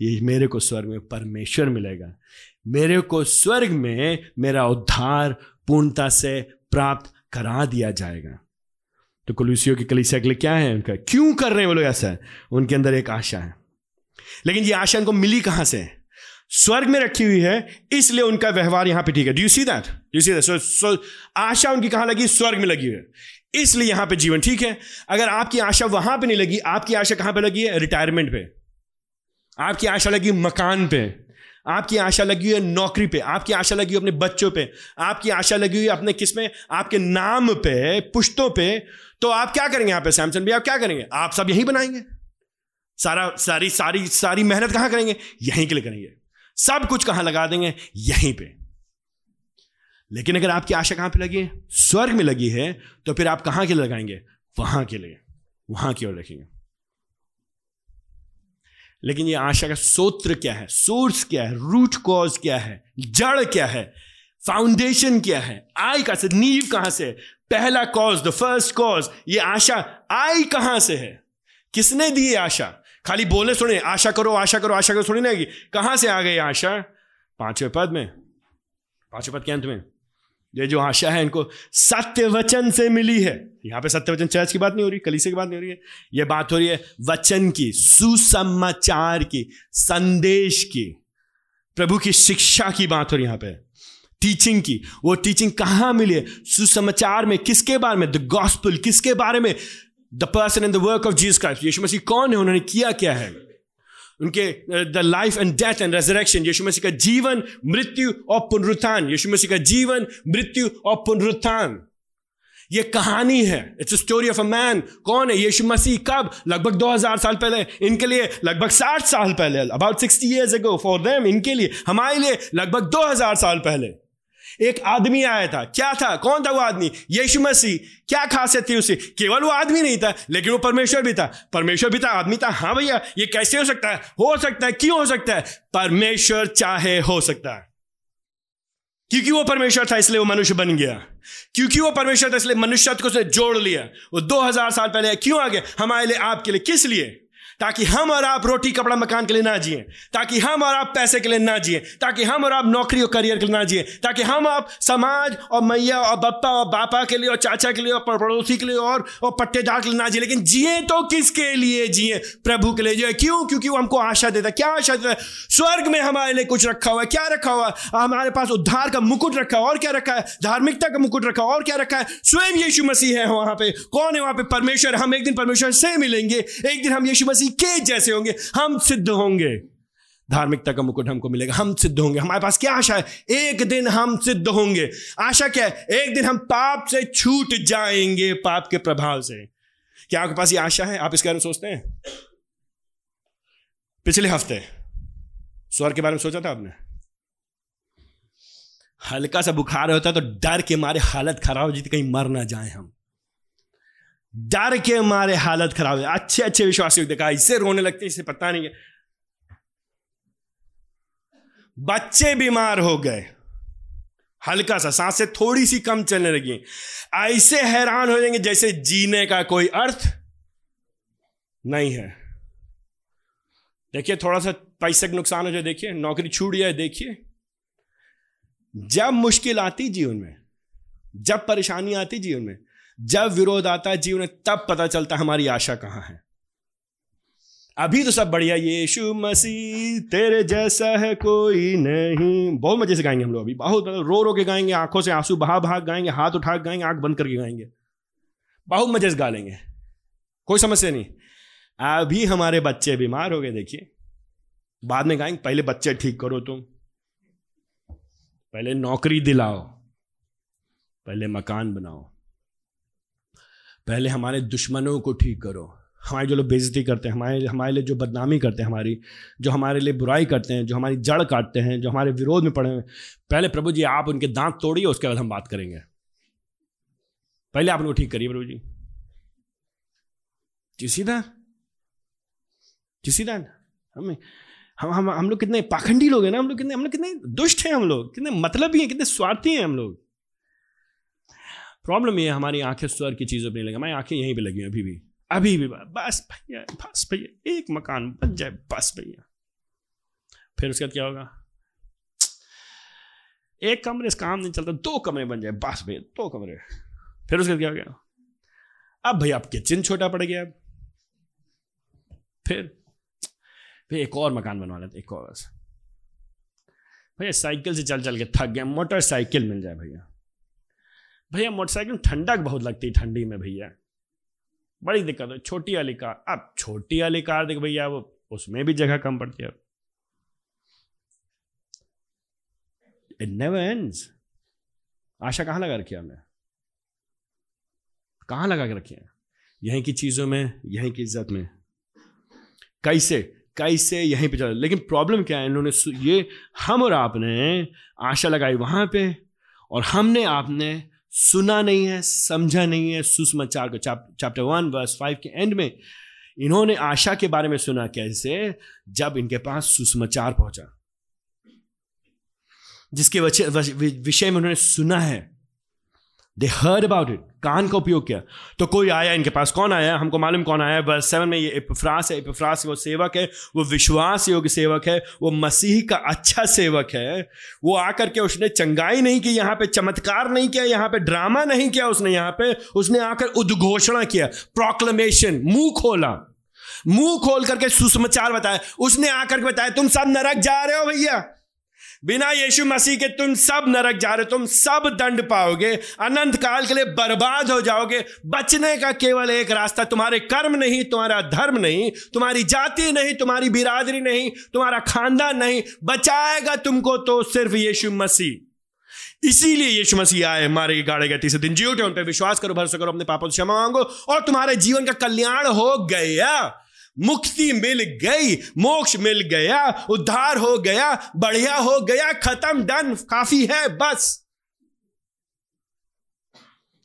ये मेरे को स्वर्ग में परमेश्वर मिलेगा। मेरे को स्वर्ग में मेरा उद्धार पूर्णता से प्राप्त करा दिया जाएगा। तो कुलूसियों की कलिसिया के लिए क्या है उनका? क्यों कर रहे हैं वो लोग ऐसा? है उनके अंदर एक आशा है। लेकिन ये आशा उनको मिली कहाँ से? स्वर्ग में रखी हुई है, इसलिए उनका व्यवहार यहाँ पे ठीक है। Do you see that do see that so आशा उनकी कहाँ लगी? स्वर्ग में लगी हुई है। इसलिए यहाँ पे जीवन ठीक है। अगर आपकी आशा वहाँ पे नहीं लगी, आपकी आशा कहाँ पे लगी है? रिटायरमेंट पे। आपकी आशा लगी मकान पे। आपकी आशा लगी हुई है नौकरी पे। आपकी आशा लगी हुई अपने बच्चों पे। आपकी आशा लगी हुई अपने किसमें? आपके नाम पे, पुश्तों पे। तो आप क्या करेंगे यहाँ पे, सैमसन भैया? आप क्या करेंगे? आप सब यही बनाएँगे? सारा, सारी सारी सारी मेहनत कहाँ करेंगे? यहीं के लिए करेंगे। सब कुछ कहाँ लगा देंगे? यहीं पे। लेकिन अगर आपकी आशा कहाँ पे लगी है? स्वर्ग में लगी है तो फिर आप कहाँ के लिए लगाएँगे? वहाँ के लिए। वहाँ की ओर रखेंगे लेकिन ये आशा का सूत्र क्या है? सोर्स क्या है? रूट कॉज क्या है? जड़ क्या है? फाउंडेशन क्या है? आई कहाँ से? नींव कहाँ से? पहला कॉज द फ़र्स्ट कॉज ये आशा आई कहाँ से है? किसने दी आशा? खाली बोले सुने आशा करो आशा करो आशा करो, सुनी ना कहाँ से आ गई आशा? पाँचवें पद में। पाँचवें पद के अंत में। ये जो आशा है, इनको सत्य वचन से मिली है। यहाँ पे सत्य वचन चर्च की बात नहीं हो रही कलीसे की बात नहीं हो रही है। ये बात हो रही है वचन की, सुसमाचार की, संदेश की। प्रभु की शिक्षा की बात हो रही है यहाँ पे। टीचिंग की। वो टीचिंग कहाँ मिली है? सुसमाचार में। किसके बारे में? The gospel. किसके बारे में? The person in the work of Jesus Christ Yeshu Masih कौन है? उन्होंने किया क्या है? उनके the life and death and resurrection Yeshu Masih का जीवन, मृत्यु और पुनरुत्थान यीशु मसीह का जीवन, मृत्यु और पुनरुत्थान। ये कहानी है। It's story of a man कौन है? यीशु मसीह कब? लगभग 2000 साल पहले, इनके लिए लगभग 60 साल पहले about 60 years ago for them इनके लिए, हमारे लिए, लगभग 2000 साल पहले। एक आदमी आया था। क्या था? कौन था वो आदमी? यीशु मसीह। क्या खासियत थी उसे? केवल वो आदमी नहीं था, लेकिन वो परमेश्वर भी था। परमेश्वर भी था, आदमी था। हाँ भैया, ये कैसे हो सकता है? हो सकता है, क्यों हो सकता है? परमेश्वर चाहे हो सकता है। क्योंकि वो परमेश्वर था, इसलिए वो मनुष्य बन गया। क्योंकि वो परमेश्वर था, इसलिए मनुष्य को उसने जोड़ लिया। वो दो हज़ार साल पहले क्यों आ गया? हमारे लिए आपके लिए। किस लिए? ताकि हम और आप रोटी, कपड़ा, मकान के लिए ना जिए। ताकि हम और आप पैसे के लिए ना जिए। ताकि हम और आप नौकरी और करियर के लिए ना जिए। ताकि हम आप समाज और मैया और बप्पा और बापा के लिए और चाचा के लिए और पड़ोसी के लिए और और पट्टेदार के लिए ना जिए। लेकिन जिए तो किसके लिए जिए? प्रभु के लिए जिए। क्यों? क्योंकि वो हमको आशा देता है। क्या आशा देता है? स्वर्ग में हमारे लिए कुछ रखा हुआ है। क्या रखा हुआ है? हमारे पास उद्धार का मुकुट रखा है। और क्या रखा है? धार्मिकता का मुकुट रखा और क्या रखा है? स्वयं यीशु मसीह है वहाँ पे। कौन है वहाँ पे? परमेश्वर। हम एक दिन परमेश्वर से मिलेंगे। एक दिन हम यीशु मसीह के जैसे होंगे, हम सिद्ध होंगे। धार्मिकता का मुकुट हमको मिलेगा, हम सिद्ध होंगे। हमारे पास क्या आशा है? एक दिन हम सिद्ध होंगे। आशा क्या है? एक दिन हम पाप से छूट जाएँगे, पाप के प्रभाव से। क्या आपके पास ये आशा है? आप इसके बारे में सोचते हैं? पिछले हफ़्ते, स्वर के बारे में सोचा था आपने? हल्का सा बुखार होता है तो डर के मारे हालत खराब हो जाती, कहीं मर ना जाए हम। डर के मारे हालत खराब है। अच्छे अच्छे विश्वासी देखा, इससे रोने लगते इसे पता नहीं है। बच्चे बीमार हो गए। हल्का सा, साँसें थोड़ी सी कम चलने लगी ऐसे हैरान हो जाएँगे जैसे जीने का कोई अर्थ नहीं है। देखिए, थोड़ा सा पैसे का नुकसान हो जाए, देखिए, नौकरी छूट जाए, देखिए। जब मुश्किल आती जीवन में, जब परेशानी आती जीवन में जब विरोध आता है जीवन तब पता चलता हमारी आशा कहाँ है। अभी तो सब बढ़िया, यीशु मसीह, तेरे जैसा है कोई नहीं। बहुत मज़े से गाएँगे हम लोग अभी, बहुत मतलब रो रो के गाएँगे, आँखों से आँसू बहा बहा गाएँगे, हाथ उठा गाएँगे, आँख बंद करके गाएँगे। बहुत मज़े से गा लेंगे। कोई समस्या नहीं। अभी हमारे बच्चे बीमार हो गए, देखिए। बाद में गाएँगे, पहले बच्चे ठीक करो तुम। पहले नौकरी दिलाओ। पहले मकान बनाओ। पहले हमारे दुश्मनों को ठीक करो। हमारे जो लोग बेइज्जती करते हैं, हमारे हमारे लिए जो बदनामी करते हैं हमारी, जो हमारे लिए बुराई करते हैं, जो हमारी जड़ काटते हैं, जो हमारे विरोध में पड़े हैं, पहले प्रभु जी, आप उनके दांत तोड़िए, उसके बाद हम बात करेंगे। पहले आप उनको ठीक करिए प्रभु जी। जी सीधा? जी सीधा? हमें, हम हम हम लोग कितने पाखंडी लोग हैं ना, हम लोग कितने, हम लोग कितने दुष्ट हैं हम लोग, कितने मतलब ही हैं, कितने स्वार्थी हैं हम लोग। प्रॉब्लम ये हमारी आँखें स्वर की चीज़ों पर नहीं लगी, हमारी आँखें यहीं पर लगी हैं, अभी भी। अभी भी, बस भैया बस भैया, एक मकान बन जाए, बस भैया। फिर उसके बाद क्या होगा? एक कमरे से काम नहीं चलता, दो कमरे बन जाए, बस भैया, दो कमरे। फिर उसके बाद क्या हो गया? अब भैया, अब किचन छोटा पड़ गया। फिर फिर एक और मकान बनवा लेते, एक और भैया, साइकिल से चल चल के थक गया मोटरसाइकिल मिल जाए भैया। भैया, मोटरसाइकिल ठंडक बहुत लगती है ठंडी में भैया। बड़ी दिक्कत है, छोटी वाली कार। अब छोटी वाली कार देख भैया वो उसमें भी जगह कम पड़ती है। इट आशा कहाँ लगा रखी हमने कहाँ लगा के रखी है? यहीं की चीज़ों में, यहीं की इज़्ज़त में। कैसे कैसे यहीं पे चल। लेकिन प्रॉब्लम क्या है? इन्होंने ये हम और आपने आशा लगाई वहाँ पे, और हमने आपने सुना नहीं है, समझा नहीं है सुसमाचार को चैप्टर वन वर्स फाइव के एंड में इन्होंने आशा के बारे में सुना कैसे, जब इनके पास सुसमाचार पहुँचा। जिसके विषय में उन्होंने सुना है। दे हर्ड अबाउट इट कान का उपयोग किया। तो कोई आया इनके पास? कौन आया? हमको मालूम कौन आया? बस सेवन में ये इपफ्रास है। इपफ्रास वो सेवक है। वो विश्वास योग्य सेवक है। वो मसीह का अच्छा सेवक है। वो आकर के उसने चंगाई नहीं की, यहाँ पे चमत्कार नहीं किया, यहाँ पे ड्रामा नहीं किया उसने, यहाँ पे उसने आकर उद्घोषणा किया। प्रोक्लमेशन मुँह खोला। मुँह खोल करके सुसमाचार बताया। उसने आकर के बताया, तुम सब नरक जा रहे हो भैया। बिना यीशु मसीह के तुम सब नरक जा रहे, तुम सब दंड पाओगे, अनंत काल के लिए बर्बाद हो जाओगे। बचने का केवल एक रास्ता, तुम्हारे कर्म नहीं, तुम्हारा धर्म नहीं, तुम्हारी जाति नहीं, तुम्हारी बिरादरी नहीं, तुम्हारा खानदान नहीं, बचाएगा तुमको तो सिर्फ़ यीशु मसीह। इसीलिए यीशु मसीह आए हमारे गाड़े गए तीसरे दिन। जियो उन पर विश्वास करो, भरोसा करो, अपने पापों से क्षमा मांगो और तुम्हारे जीवन का कल्याण हो गया। मुक्ति मिल गई, मोक्ष मिल गया, उद्धार हो गया, बढ़िया हो गया, खत्म, डन, काफ़ी है, बस।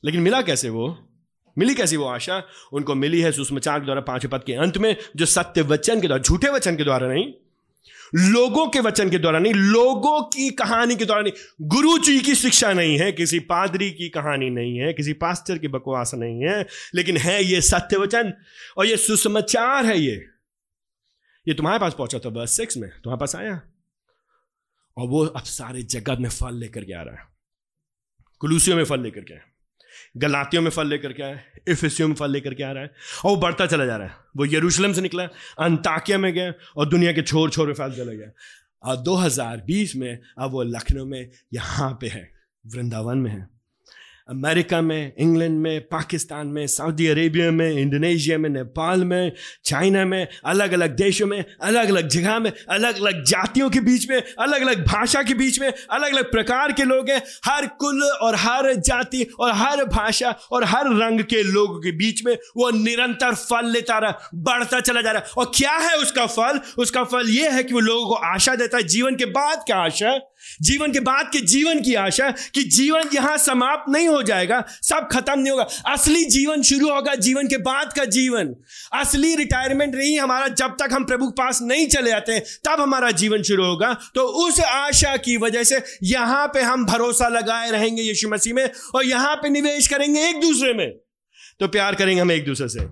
लेकिन मिला कैसे वो? मिली कैसी वो आशा? उनको मिली है सुषमाचार के द्वारा पाँचवें पद के अंत में, जो सत्य वचन के द्वारा, झूठे वचन के द्वारा नहीं लोगों के वचन के द्वारा नहीं, लोगों की कहानी के द्वारा नहीं। गुरु जी की शिक्षा नहीं है, किसी पादरी की कहानी नहीं है, किसी पास्टर की बकवास नहीं है, लेकिन है ये सत्य वचन, और ये सुसमाचार है ये। ये तुम्हारे पास पहुँचा था बस सिक्स में, तुम्हारे पास आया। और वो अब सारे जगत में फल लेकर के आ रहा है। कुलूसियों में फल लेकर के आया। गलातियों में फल लेकर के आया इफिसियों में फल लेकर के आ रहा है, और वो बढ़ता चला जा रहा है। वो यरूशलेम से निकला, अंताकिया में गया, और दुनिया के छोर छोर में फैल चला गया। और 2020 में, अब वो लखनऊ में यहाँ पे है, वृंदावन में है। अमेरिका में, इंग्लैंड में, पाकिस्तान में, सऊदी अरेबिया में, इंडोनेशिया में, नेपाल में, चाइना में अलग अलग देशों में अलग अलग जगह में अलग अलग जातियों के बीच में अलग अलग भाषा के बीच में अलग अलग प्रकार के लोग हैं। हर कुल और हर जाति और हर भाषा और हर रंग के लोगों के बीच में वो निरंतर फल लेता रहा, बढ़ता चला जा रहा। और क्या है उसका फल? उसका फल ये है कि वो लोगों को आशा देता है। जीवन के बाद क्या आशा? जीवन के बाद के जीवन की आशा कि जीवन यहाँ समाप्त नहीं हो जाएगा, सब खत्म नहीं होगा। असली जीवन शुरू होगा जीवन के बाद का जीवन। असली रिटायरमेंट नहीं, हमारा जब तक हम प्रभु के पास नहीं चले जाते हैं, तब हमारा जीवन शुरू होगा। तो उस आशा की वजह से यहाँ पे हम भरोसा लगाए रहेंगे यीशु मसीह में और यहाँ पे निवेश करेंगे एक दूसरे में। तो प्यार करेंगे हम एक दूसरे से।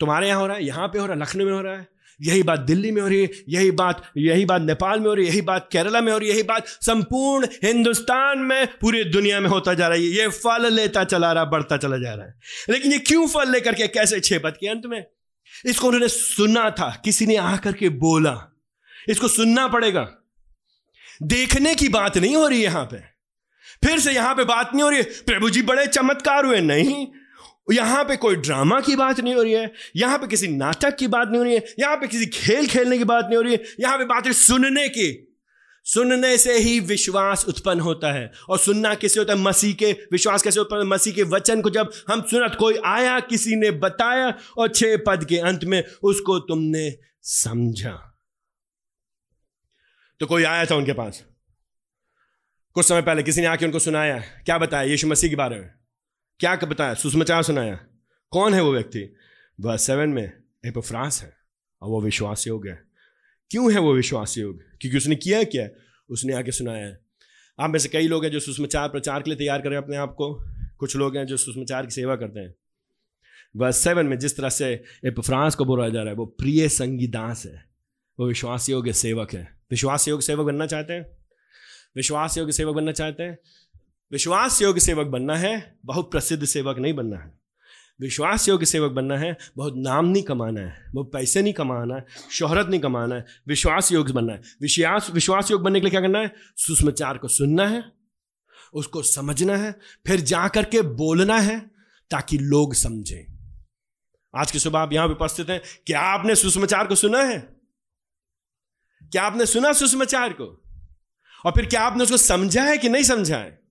तुम्हारे यहाँ हो रहा है, यहाँ पे हो रहा है, लखनऊ में हो रहा है। यही बात दिल्ली में हो रही है, यही बात यही बात नेपाल में हो रही है, यही बात केरला में हो रही है, यही बात संपूर्ण हिंदुस्तान में पूरी दुनिया में होता जा रहा है। ये फल लेता चला रहा, बढ़ता चला जा रहा है। लेकिन ये क्यों फल लेकर के कैसे छह पद के अंत में? इसको उन्होंने सुना था, किसी ने आकर के बोला। इसको सुनना पड़ेगा। देखने की बात नहीं हो रही यहाँ पे। फिर से यहाँ पे बात नहीं हो रही प्रभु जी बड़े चमत्कार हुए। नहीं यहाँ पे कोई ड्रामा की बात नहीं हो रही है, यहाँ पे किसी नाटक की बात नहीं हो रही है, यहाँ पे किसी खेल खेलने की बात नहीं हो रही है, यहाँ पे बात है सुनने की। सुनने से ही विश्वास उत्पन्न होता है और सुनना कैसे होता है? मसीह के विश्वास कैसे उत्पन्न मसीह के वचन को जब हम सुना कोई आया, किसी ने बताया और छह पद के अंत में उसको तुमने समझा। तो कोई आया था उनके पास? कुछ समय पहले किसी ने आके उनको सुनाया, क्या बताया यीशु मसीह के बारे में? क्या बताया सुषमाचार सुनाया कौन है वो व्यक्ति? बस सेवन में एपोफ्रांस है, और वो विश्वास योग्य है। क्यों है वो विश्वास योग्य क्योंकि उसने किया क्या? उसने आके सुनाया है। आप में से कई लोग हैं जो सुषमाचार प्रचार के लिए तैयार करें अपने आप को। कुछ लोग हैं जो सुषमाचार की सेवा करते हैं। बस सेवन में जिस तरह से एपोफ्रांस को बोला जा रहा है, वो प्रिय संगीदास है। वो विश्वास योग्य सेवक है। विश्वास योग्य सेवक बनना चाहते हैं? विश्वास योग्य सेवक बनना चाहते हैं? विश्वास योग्य सेवक बनना है, बहुत प्रसिद्ध सेवक नहीं बनना है। विश्वास योग्य सेवक बनना है, बहुत नाम नहीं कमाना है, बहुत पैसे नहीं कमाना है, शोहरत नहीं कमाना है विश्वास योग्य बनना है। विश्वास विश्वास योग्य बनने के लिए क्या करना है? सुषमाचार को सुनना है, उसको समझना है, फिर जा करके बोलना है, ताकि लोग समझें। आज की सुबह आप यहाँ उपस्थित हैं, क्या आपने सुषमाचार को सुना है? क्या आपने सुना सुषमाचार को? और फिर क्या आपने उसको समझा है कि नहीं समझा है?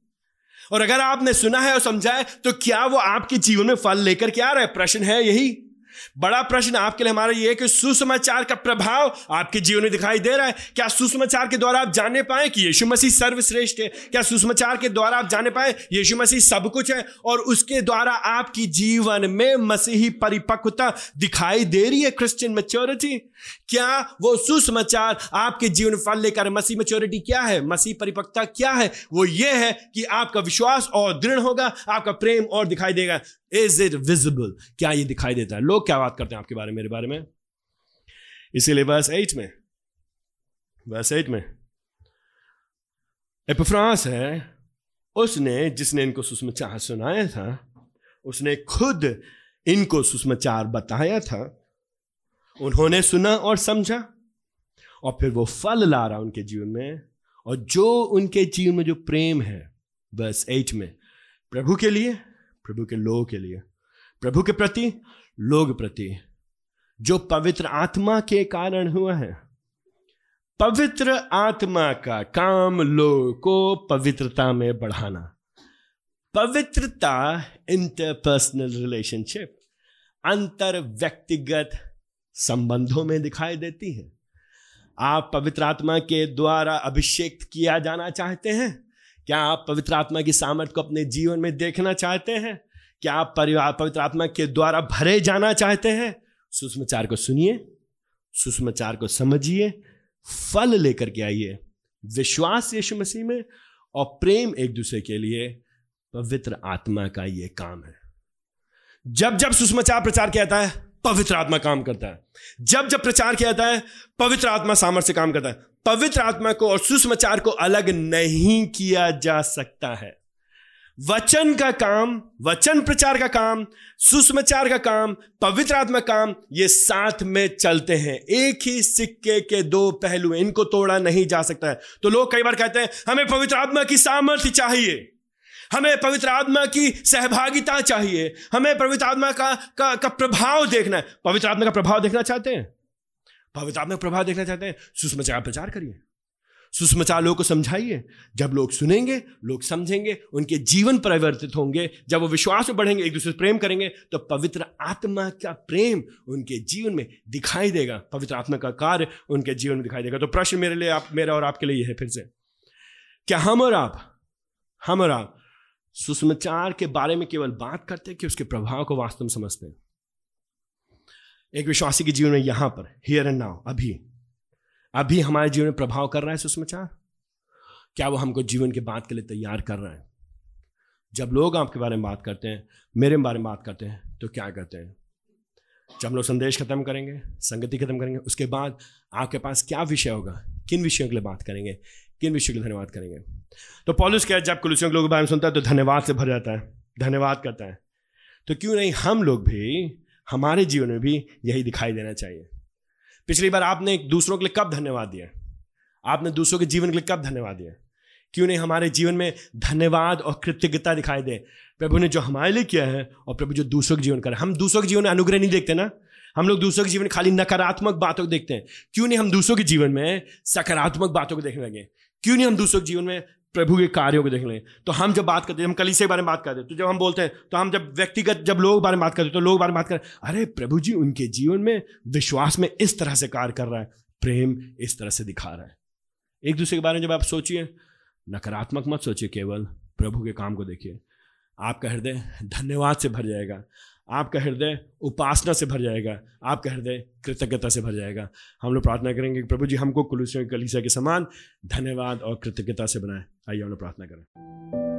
और अगर आपने सुना है और समझा है तो क्या वो आपके जीवन में फल लेकर के आ रहा है? प्रश्न है यही। बड़ा प्रश्न आपके लिए हमारा ये है कि सुसमाचार का प्रभाव आपके जीवन में दिखाई दे रहा है। क्या सुसमाचार के द्वारा आप जाने पाए कि यीशु मसीह सर्वश्रेष्ठ है? क्या सुसमाचार के द्वारा आप जाने पाए यीशु मसीह सब कुछ है और उसके द्वारा आपकी जीवन में मसीही परिपक्वता दिखाई दे रही है क्रिश्चियन मेच्योरिटी क्या वो सुसमाचार आपके जीवन फल लेकर मसीह मेच्योरिटी क्या है? मसीह परिपक्वता क्या है? वो ये है कि आपका विश्वास और दृढ़ होगा, आपका प्रेम और दिखाई देगा। इज़ इट विजिबल क्या ये दिखाई देता है? लोग क्या बात करते हैं आपके बारे में, मेरे बारे में? इसीलिए वर्स एट में वर्स एट में एपिफ्रांस है, उसने जिसने इनको सुषमाचार सुनाया था, उसने खुद इनको सुषमाचार बताया था, उन्होंने सुना और समझा, और फिर वो फल ला रहा उनके जीवन में, और जो उनके जीवन में जो प्रेम है बस एट में, प्रभु के लिए प्रभु के लोगों के लिए। प्रभु के प्रति, लोग प्रति, जो पवित्र आत्मा के कारण हुआ है। पवित्र आत्मा का काम लोग को पवित्रता में बढ़ाना। पवित्रता इंटरपर्सनल रिलेशनशिप अंतर व्यक्तिगत संबंधों में दिखाई देती है। आप पवित्र आत्मा के द्वारा अभिषेक किया जाना चाहते हैं क्या आप पवित्र आत्मा की सामर्थ्य को अपने जीवन में देखना चाहते हैं? क्या आप परिवार, पवित्र आत्मा के द्वारा भरे जाना चाहते हैं? सुषमाचार को सुनिए सुषमाचार को समझिए, फल लेकर के आइए। विश्वास यीशु मसीह में और प्रेम एक दूसरे के लिए पवित्र आत्मा का ये काम है। जब जब सुषमाचार प्रचार किया जाता है, पवित्र आत्मा काम करता है। जब जब प्रचार किया जाता है, पवित्र आत्मा सामर्थ्य काम करता है। पवित्र आत्मा को और सुसमाचार को अलग नहीं किया जा सकता है। वचन का काम वचन प्रचार का काम सुसमाचार का काम पवित्र आत्मा काम ये साथ में चलते हैं। एक ही सिक्के के दो पहलू इनको तोड़ा नहीं जा सकता है। तो लोग कई बार कहते हैं हमें पवित्र आत्मा की सामर्थ्य चाहिए। हमें पवित्र आत्मा की सहभागिता चाहिए। हमें पवित्र आत्मा का, का का प्रभाव देखना है। पवित्र आत्मा का प्रभाव देखना चाहते हैं? पवित्र आत्मा का प्रभाव देखना चाहते हैं? सुषमाचार प्रचार करिए। सुषमाचार लोगों को समझाइए। जब लोग सुनेंगे, लोग समझेंगे, उनके जीवन परिवर्तित होंगे, जब वो विश्वास में बढ़ेंगे, एक दूसरे से प्रेम करेंगे तो पवित्र आत्मा का प्रेम उनके जीवन में दिखाई देगा। पवित्र आत्मा का कार्य उनके जीवन में दिखाई देगा। तो प्रश्न मेरे लिए आप, मेरा और आपके लिए यह है फिर से। क्या हम और आप, हम और आप सुषमाचार के बारे में केवल बात करते हैं कि उसके प्रभाव को वास्तव में समझते हैं? एक विश्वासी के जीवन में यहाँ पर हियर एंड नाउ अभी। अभी हमारे जीवन में प्रभाव कर रहा है सुषमाचार क्या वो हमको जीवन के बात के लिए तैयार कर रहा है? जब लोग आपके बारे में बात करते हैं, मेरे बारे में बात करते हैं तो क्या करते हैं? जब हम लोग संदेश खत्म करेंगे, संगति खत्म करेंगे, उसके बाद आपके पास क्या विषय होगा? किन विषयों के लिए बात करेंगे? किन विषयों के लिए धन्यवाद करेंगे? तो पॉलिस क्या जब कुलसियों के लोगों के बारे में सुनता है तो धन्यवाद से भर जाता है। धन्यवाद करता है। तो क्यों नहीं हम लोग भी हमारे जीवन में भी यही दिखाई देना चाहिए। पिछली बार आपने दूसरों के लिए कब धन्यवाद दिया? आपने दूसरों के जीवन के लिए कब धन्यवाद दिया? क्यों नहीं हमारे जीवन में धन्यवाद और कृतज्ञता दिखाई दे? प्रभु ने जो हमारे लिए किया है और प्रभु जो दूसरों के जीवन कर हम दूसरों के जीवन में अनुग्रह नहीं देखते ना? हम लोग दूसरों के जीवन खाली नकारात्मक बातों को देखते हैं। क्यों नहीं हम दूसरों के जीवन में सकारात्मक बातों को देखने लगे? क्यों नहीं हम दूसरों के जीवन में प्रभु के कार्यों को देख लें। तो हम जब बात करते हैं, हम कली से बारे में बात करते हैं तो जब हम बोलते हैं तो हम जब व्यक्तिगत, जब लोग बारे में बात करते हैं तो लोग बारे में बात करें अरे प्रभु जी, उनके जीवन में, विश्वास में इस तरह से कार्य कर रहा है, प्रेम इस तरह से दिखा रहा है। एक दूसरे के बारे में जब आप सोचिए, नकारात्मक मत सोचिए केवल, प्रभु के काम को देखिए। आपका हृदय धन्यवाद से भर जाएगा। आपका हृदय उपासना से भर जाएगा, आपका हृदय कृतज्ञता से भर जाएगा। हम लोग प्रार्थना करेंगे कि प्रभु जी, हमको कुलूसियों कलीसिया के समान धन्यवाद और कृतज्ञता से बनाए। आइए हम लोग प्रार्थना करें।